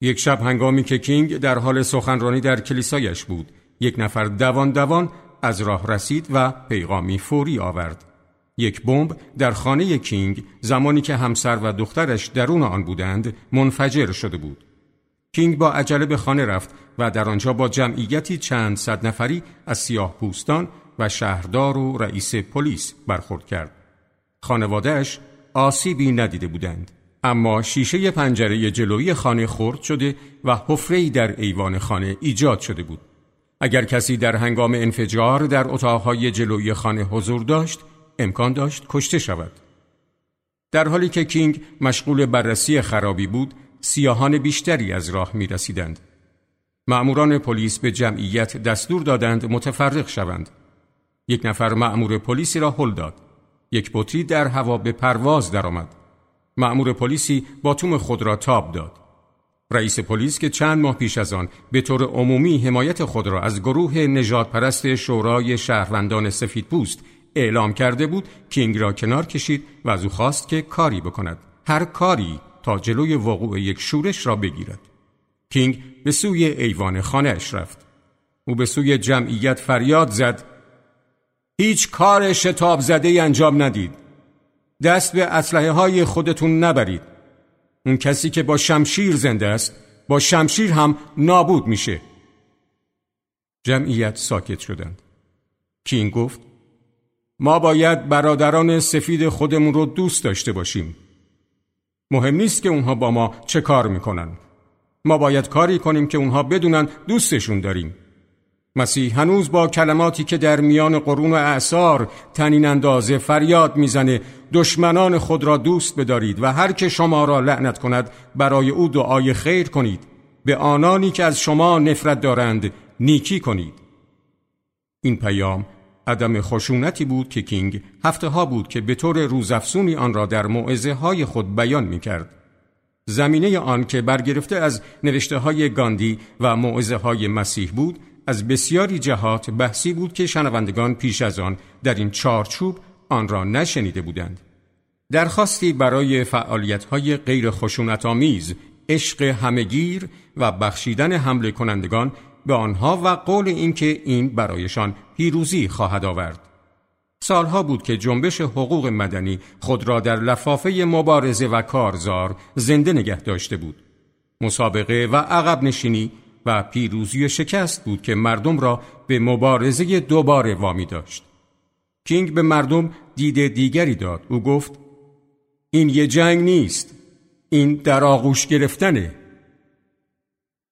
یک شب هنگامی که کینگ در حال سخنرانی در کلیسایش بود، یک نفر دوان دوان از راه رسید و پیغامی فوری آورد. یک بمب در خانه کینگ زمانی که همسر و دخترش درون آن بودند منفجر شده بود. کینگ با عجله به خانه رفت و در آنجا با جمعیتی چند صد نفری از سیاه پوستان و شهردار و رئیس پلیس برخورد کرد. خانوادهش آسیبی ندیده بودند. اما شیشه پنجره جلوی خانه خرد شده و حفره‌ای در ایوان خانه ایجاد شده بود. اگر کسی در هنگام انفجار در اتاقهای جلوی خانه حضور داشت، امکان داشت کشته شود. در حالی که کینگ مشغول بررسی خرابی بود، سیاهان بیشتری از راه می رسیدند. معموران پلیس به جمعیت دستور دادند متفرق شوند. یک نفر معمور پلیسی را هل داد. یک بطری در هوا به پرواز درآمد. معمور پلیسی باتوم خود را تاب داد. رئیس پلیس که چند ماه پیش از آن به طور عمومی حمایت خود را از گروه نجات پرست شورای شهروندان سفید پوست اعلام کرده بود کینگ را کنار کشید و از او خواست که کاری بکند. هر کاری تا جلوی وقوع یک شورش را بگیرد. کینگ به سوی ایوان خانهاش رفت. او به سوی جمعیت فریاد زد هیچ کار شتاب زده انجام ندید. دست به اسلحه های خودتون نبرید. اون کسی که با شمشیر زنده است با شمشیر هم نابود میشه. جمعیت ساکت شدند. کینگ گفت ما باید برادران سفید خودمون رو دوست داشته باشیم. مهم نیست که اونها با ما چه کار می‌کنن. ما باید کاری کنیم که اونها بدونن دوستشون داریم. مسیح هنوز با کلماتی که در میان قرون و اعثار تنین اندازه فریاد می‌زنه دشمنان خود را دوست بدارید و هر که شما را لعنت کند برای او دعای خیر کنید به آنانی که از شما نفرت دارند نیکی کنید این پیام عدم خشونتی بود که کینگ هفته ها بود که به طور روزافزونی آن را در معزه های خود بیان می کرد. زمینه آن که برگرفته از نوشته های گاندی و معزه های مسیح بود از بسیاری جهات بحثی بود که شنوندگان پیش از آن در این چارچوب آن را نشنیده بودند. درخواستی برای فعالیت های غیر خشونت آمیز، عشق همگیر و بخشیدن حمله کنندگان به آنها و قول اینکه این برایشان پیروزی خواهد آورد. سالها بود که جنبش حقوق مدنی خود را در لفافه مبارزه و کارزار زنده نگه داشته بود. مسابقه و عقب نشینی و پیروزی و شکست بود که مردم را به مبارزه دوباره وامی داشت. کینگ به مردم دید دیگری داد. او گفت این یه جنگ نیست. این در آغوش گرفتنه.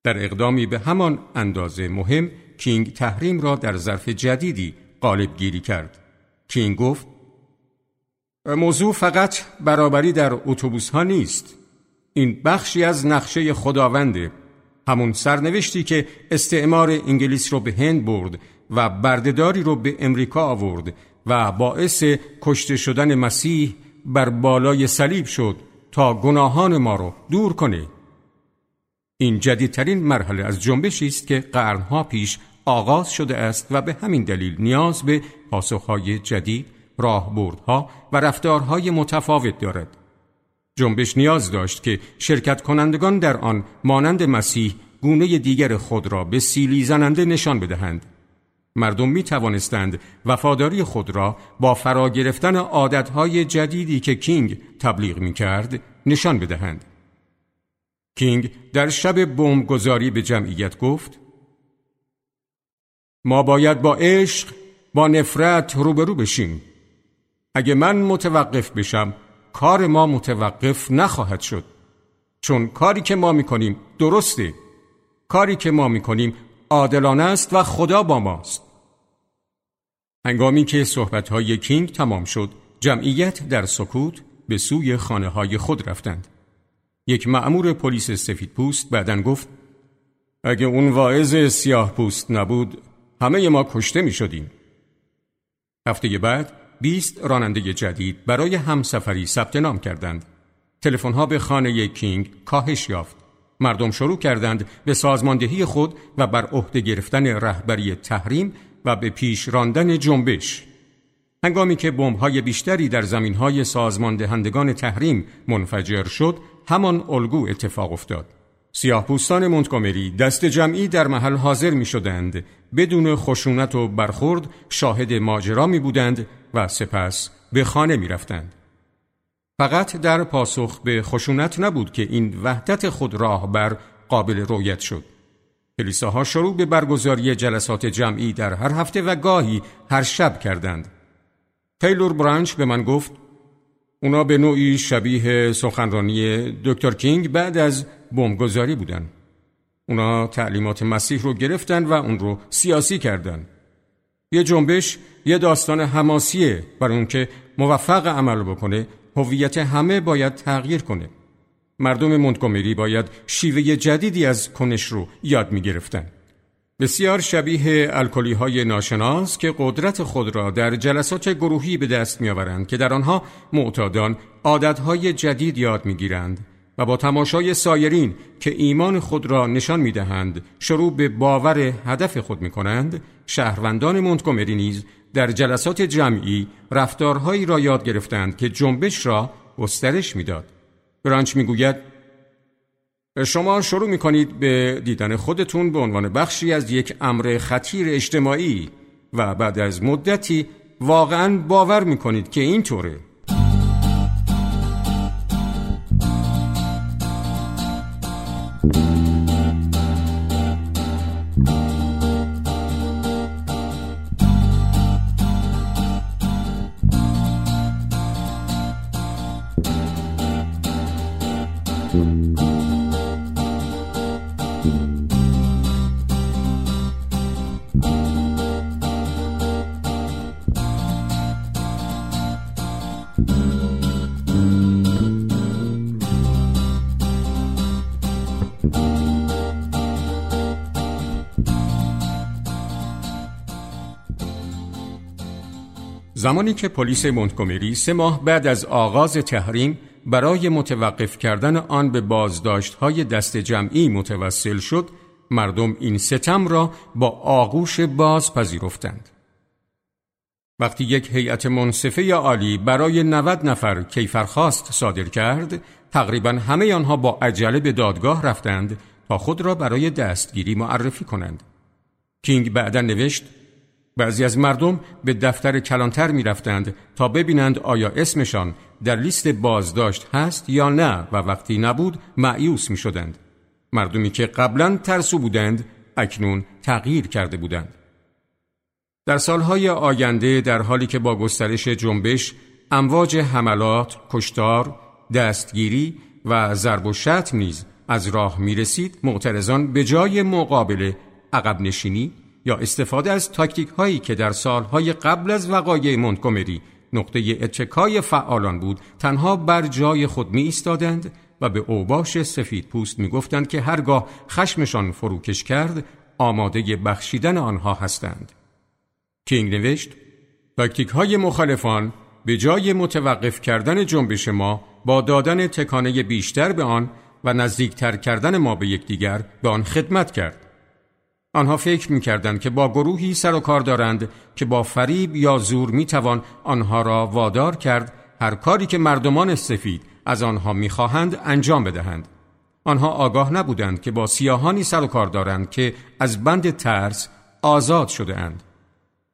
در اقدامی به همان اندازه مهم کینگ تحریم را در ظرف جدیدی قالب گیری کرد. کینگ گفت موضوع فقط برابری در اتوبوس ها نیست. این بخشی از نقشه خداونده همون سرنوشتی که استعمار انگلیس رو به هند برد و بردهداری رو به امریکا آورد و باعث کشته شدن مسیح بر بالای صلیب شد تا گناهان ما رو دور کنه این جدیدترین مرحله از جنبشی است که قرنها پیش آغاز شده است و به همین دلیل نیاز به پاسخهای جدید، راهبردها و رفتارهای متفاوت دارد. جنبش نیاز داشت که شرکت کنندگان در آن مانند مسیح گونه دیگر خود را به سیلی زننده نشان بدهند. مردم می توانستند وفاداری خود را با فرا گرفتن عادتهای جدیدی که کینگ تبلیغ می کرد نشان بدهند. کینگ در شب بمبگذاری به جمعیت گفت ما باید با عشق با نفرت روبرو بشیم. اگه من متوقف بشم کار ما متوقف نخواهد شد. چون کاری که ما می‌کنیم درسته. کاری که ما می‌کنیم عادلانه است و خدا با ماست. هنگامی که صحبتهای کینگ تمام شد جمعیت در سکوت به سوی خانه های خود رفتند. یک معمور پلیس سفید پوست بعدن گفت اگه اون واعظ سیاه پوست نبود همه ما کشته می شدیم. هفته بعد 20 راننده جدید برای همسفری ثبت نام کردند. تلفن‌ها به خانه کینگ کاهش یافت. مردم شروع کردند به سازماندهی خود و بر عهده گرفتن رهبری تحریم و به پیش راندن جنبش. هنگامی که بمب‌های بیشتری در زمین‌های سازماندهندگان تحریم منفجر شد، همان الگو اتفاق افتاد. سیاه پوستان دست جمعی در محل حاضر می شدند بدون خشونت و برخورد شاهد ماجرا می بودند و سپس به خانه می رفتند. فقط در پاسخ به خشونت نبود که این وحدت خود بر قابل رویت شد. کلیساها شروع به برگزاری جلسات جمعی در هر هفته و گاهی هر شب کردند. تیلور برانچ به من گفت اونا به نوعی شبیه سخنرانی دکتر کینگ بعد از بمبگذاری بودن. اونا تعلیمات مسیح رو گرفتن و اون رو سیاسی کردن. یه جنبش یه داستان حماسیه برای اون که موفق عمل بکنه هویت همه باید تغییر کنه. مردم مونتگومری باید شیوه جدیدی از کنش رو یاد می گرفتن. بسیار شبیه الکلی های ناشناس که قدرت خود را در جلسات گروهی به دست می آورند که در آنها معتادان های جدید یاد می گیرند و با تماشای سایرین که ایمان خود را نشان می دهند شروع به باور هدف خود می کنند شهروندان مونتگومری نیز در جلسات جمعی رفتارهایی را یاد گرفتند که جنبش را گسترش می‌داد. برانچ می‌گوید شما شروع می کنید به دیدن خودتون به عنوان بخشی از یک امر خطیر اجتماعی و بعد از مدتی واقعا باور می کنید که اینطوره. زمانی که پلیس مونتگومری سه ماه بعد از آغاز تحریم برای متوقف کردن آن به بازداشت های دست جمعی متوسل شد مردم این ستم را با آغوش باز پذیرفتند. وقتی یک هیئت منصفه عالی برای 90 نفر کیفرخواست صادر کرد، تقریبا همه آنها با عجله به دادگاه رفتند تا خود را برای دستگیری معرفی کنند. کینگ بعدا نوشت بعضی از مردم به دفتر کلانتر می رفتند تا ببینند آیا اسمشان در لیست بازداشت هست یا نه و وقتی نبود معیوس می شدند. مردمی که قبلا ترسو بودند اکنون تغییر کرده بودند. در سالهای آینده در حالی که با گسترش جنبش امواج حملات، کشتار، دستگیری و ضرب و شتم نیز از راه می رسید معترضان به جای مقابله عقب نشینی یا استفاده از تاکتیک هایی که در سالهای قبل از وقایع مونتگومری نقطه اتکای فعالان بود تنها بر جای خود می ایستادند و به اوباش سفید پوست می گفتند که هرگاه خشمشان فروکش کرد آماده بخشیدن آنها هستند. کینگ نوشت تاکتیک های مخالفان به جای متوقف کردن جنبش ما با دادن تکانه بیشتر به آن و نزدیکتر کردن ما به یکدیگر به آن خدمت کرد. آنها فکر می‌کردند که با گروهی سر و کار دارند که با فریب یا زور می‌توان آنها را وادار کرد هر کاری که مردمان سفید از آنها می‌خواهند انجام بدهند. آنها آگاه نبودند که با سیاهانی سر و کار دارند که از بند ترس آزاد شده اند.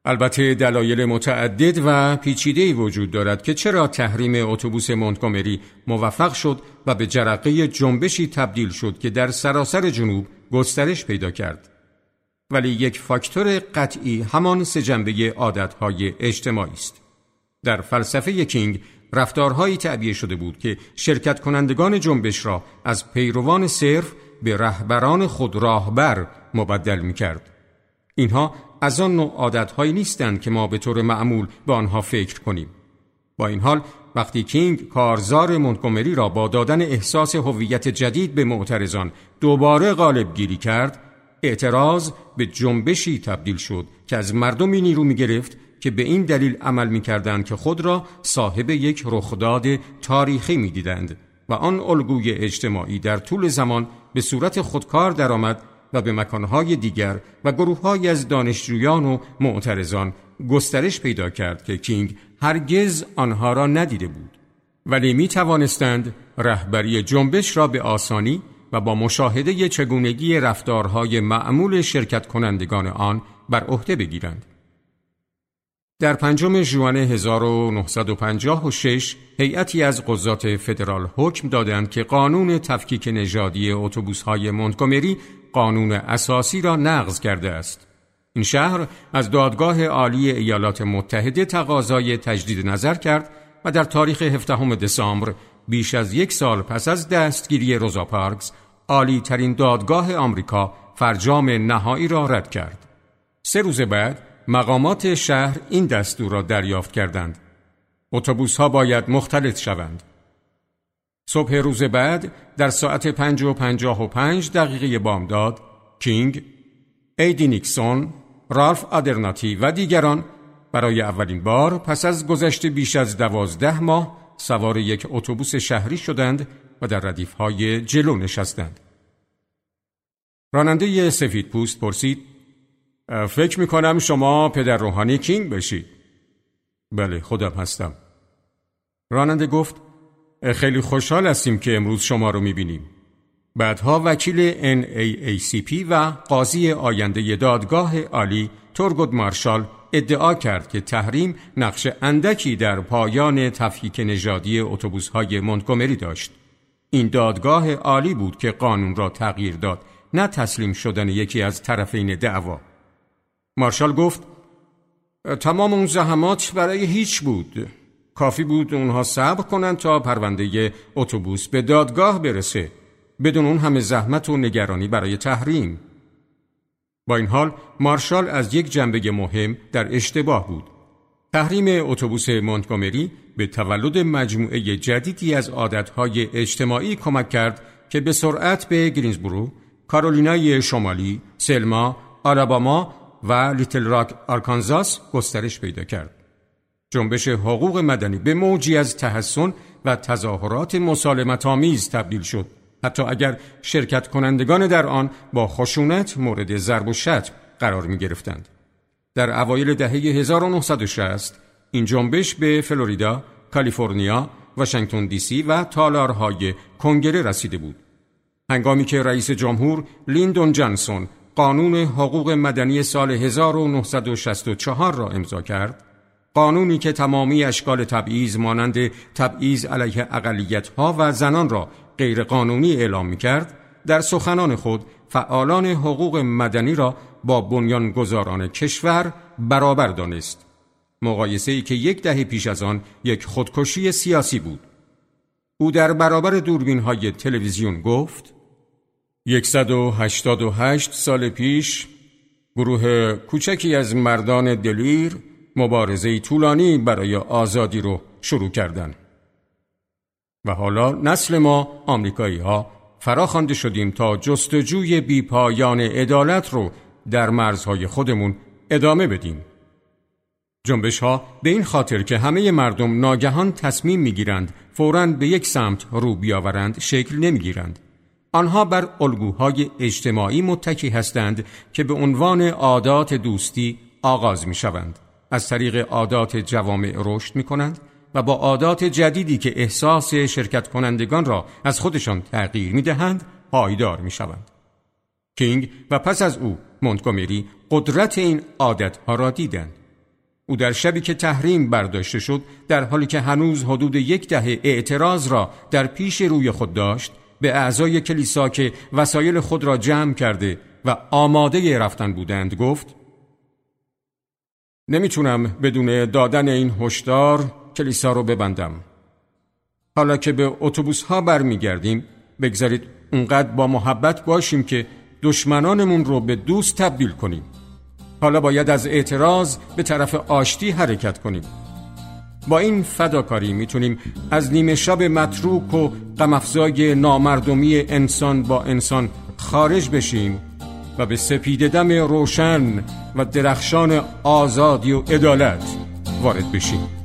البته دلایل متعدد و پیچیده وجود دارد که چرا تحریم اتوبوس مونتگومری موفق شد و به جرقه جنبشی تبدیل شد که در سراسر جنوب گسترش پیدا کرد. ولی یک فاکتور قطعی همان سه جنبه عادتهای اجتماعی است. در فلسفه کینگ رفتارهایی تعبیه شده بود که شرکت کنندگان جنبش را از پیروان صرف به رهبران خود راهبر مبدل می کرد. اینها از آن نوع عادتهایی نیستند که ما به طور معمول به آنها فکر کنیم. با این حال وقتی کینگ کارزار مونتگومری را با دادن احساس هویت جدید به معترضان دوباره غالب گیری کرد اعتراض به جنبشی تبدیل شد که از مردمی نیرو می گرفت که به این دلیل عمل می کردند که خود را صاحب یک رخداد تاریخی می دیدند و آن الگوی اجتماعی در طول زمان به صورت خودکار درآمد و به مکانهای دیگر و گروههایی از دانشجویان و معترضان گسترش پیدا کرد که کینگ هرگز آنها را ندیده بود. ولی می توانستند رهبری جنبش را به آسانی و با مشاهده چگونگی رفتارهای معمول شرکت کنندگان آن بر عهده بگیرند. در پنجم ژوئن 1956 هیئتی از قضات فدرال حکم دادند که قانون تفکیک نژادی اتوبوس‌های مونتگومری قانون اساسی را نقض کرده است. این شهر از دادگاه عالی ایالات متحده تقاضای تجدید نظر کرد و در تاریخ 17 دسامبر بیش از یک سال پس از دستگیری روزا پارکس عالی ترین دادگاه آمریکا فرجام نهایی را رد کرد. سه روز بعد مقامات شهر این دستور را دریافت کردند. اتوبوس ها باید مختلط شوند. صبح روز بعد در ساعت پنج و پنجاه و پنج دقیقه بامداد کینگ، ایدی نیکسون، رالف آدرناتی و دیگران برای اولین بار پس از گذشت بیش از دوازده ماه سوار یک اتوبوس شهری شدند و در ردیف های جلو نشستند. راننده سفید پوست پرسید فکر می کنم شما پدر روحانی کینگ بشید. بله خودم هستم. راننده گفت خیلی خوشحال هستیم که امروز شما رو می بینیم. بعدها وکیل NAACP و قاضی آینده دادگاه عالی تورگود مارشال ادعا کرد که تحریم نقش اندکی در پایان تفکیک نژادی اتوبوس‌های مونتگومری داشت. این دادگاه عالی بود که قانون را تغییر داد نه تسلیم شدن یکی از طرفین دعوا. مارشال گفت تمام اون زحمات برای هیچ بود. کافی بود اونها صبر کنند تا پرونده اتوبوس به دادگاه برسه بدون اون همه زحمت و نگرانی برای تحریم. با این حال مارشال از یک جنبه مهم در اشتباه بود. تحریم اتوبوس مونتگومری به تولد مجموعه جدیدی از عادتهای اجتماعی کمک کرد که به سرعت به گرینزبرو، کارولینای شمالی، سلما، آلاباما و لیتل راک آرکانزاس گسترش پیدا کرد. جنبش حقوق مدنی به موجی از تحصن و تظاهرات مسالمت آمیز تبدیل شد حتی اگر شرکت کنندگان در آن با خشونت مورد ضرب و شتم قرار می گرفتند. در اوایل دهه 1960 این جنبش به فلوریدا، کالیفرنیا، واشنگتن دی سی و تالارهای کنگره رسیده بود. هنگامی که رئیس جمهور لیندون جانسون قانون حقوق مدنی سال 1964 را امضا کرد، قانونی که تمامی اشکال تبعیض مانند تبعیض علیه اقلیت‌ها و زنان را غیرقانونی اعلام می کرد، در سخنان خود فعالان حقوق مدنی را با بنیانگذاران کشور برابر دانست. مقایسه ای که یک دهه پیش از آن یک خودکشی سیاسی بود. او در برابر دوربین های تلویزیون گفت 188 سال پیش گروه کوچکی از مردان دلیر مبارزه طولانی برای آزادی رو شروع کردند. و حالا نسل ما آمریکایی ها فراخوانده شدیم تا جستجوی بیپایان عدالت رو در مرزهای خودمون ادامه بدیم. جنبش ها به این خاطر که همه مردم ناگهان تصمیم می‌گیرند فوراً به یک سمت رو بیاورند شکل نمی‌گیرند. آنها بر الگوهای اجتماعی متکی هستند که به عنوان عادات دوستی آغاز می شوند. از طریق عادات جوامع رشد می کنند و با عادات جدیدی که احساس شرکت کنندگان را از خودشان تغییر می دهند پایدار می شوند. کینگ و پس از او مونتگومری قدرت این عادتها را دیدند. او در شبی که تحریم برداشته شد در حالی که هنوز حدود یک دهه اعتراض را در پیش روی خود داشت به اعضای کلیسا که وسایل خود را جمع کرده و آماده رفتن بودند گفت نمی‌تونم بدون دادن این هشدار کلیسا رو ببندم. حالا که به اتوبوس ها برمیگردیم بگذارید اونقدر با محبت باشیم که دشمنانمون رو به دوست تبدیل کنیم. حالا باید از اعتراض به طرف آشتی حرکت کنیم. با این فداکاری می‌تونیم از نیمه شب متروک و غمافزای نامردمی انسان با انسان خارج بشیم و به سپید دم روشن و درخشان آزادی و عدالت وارد بشیم.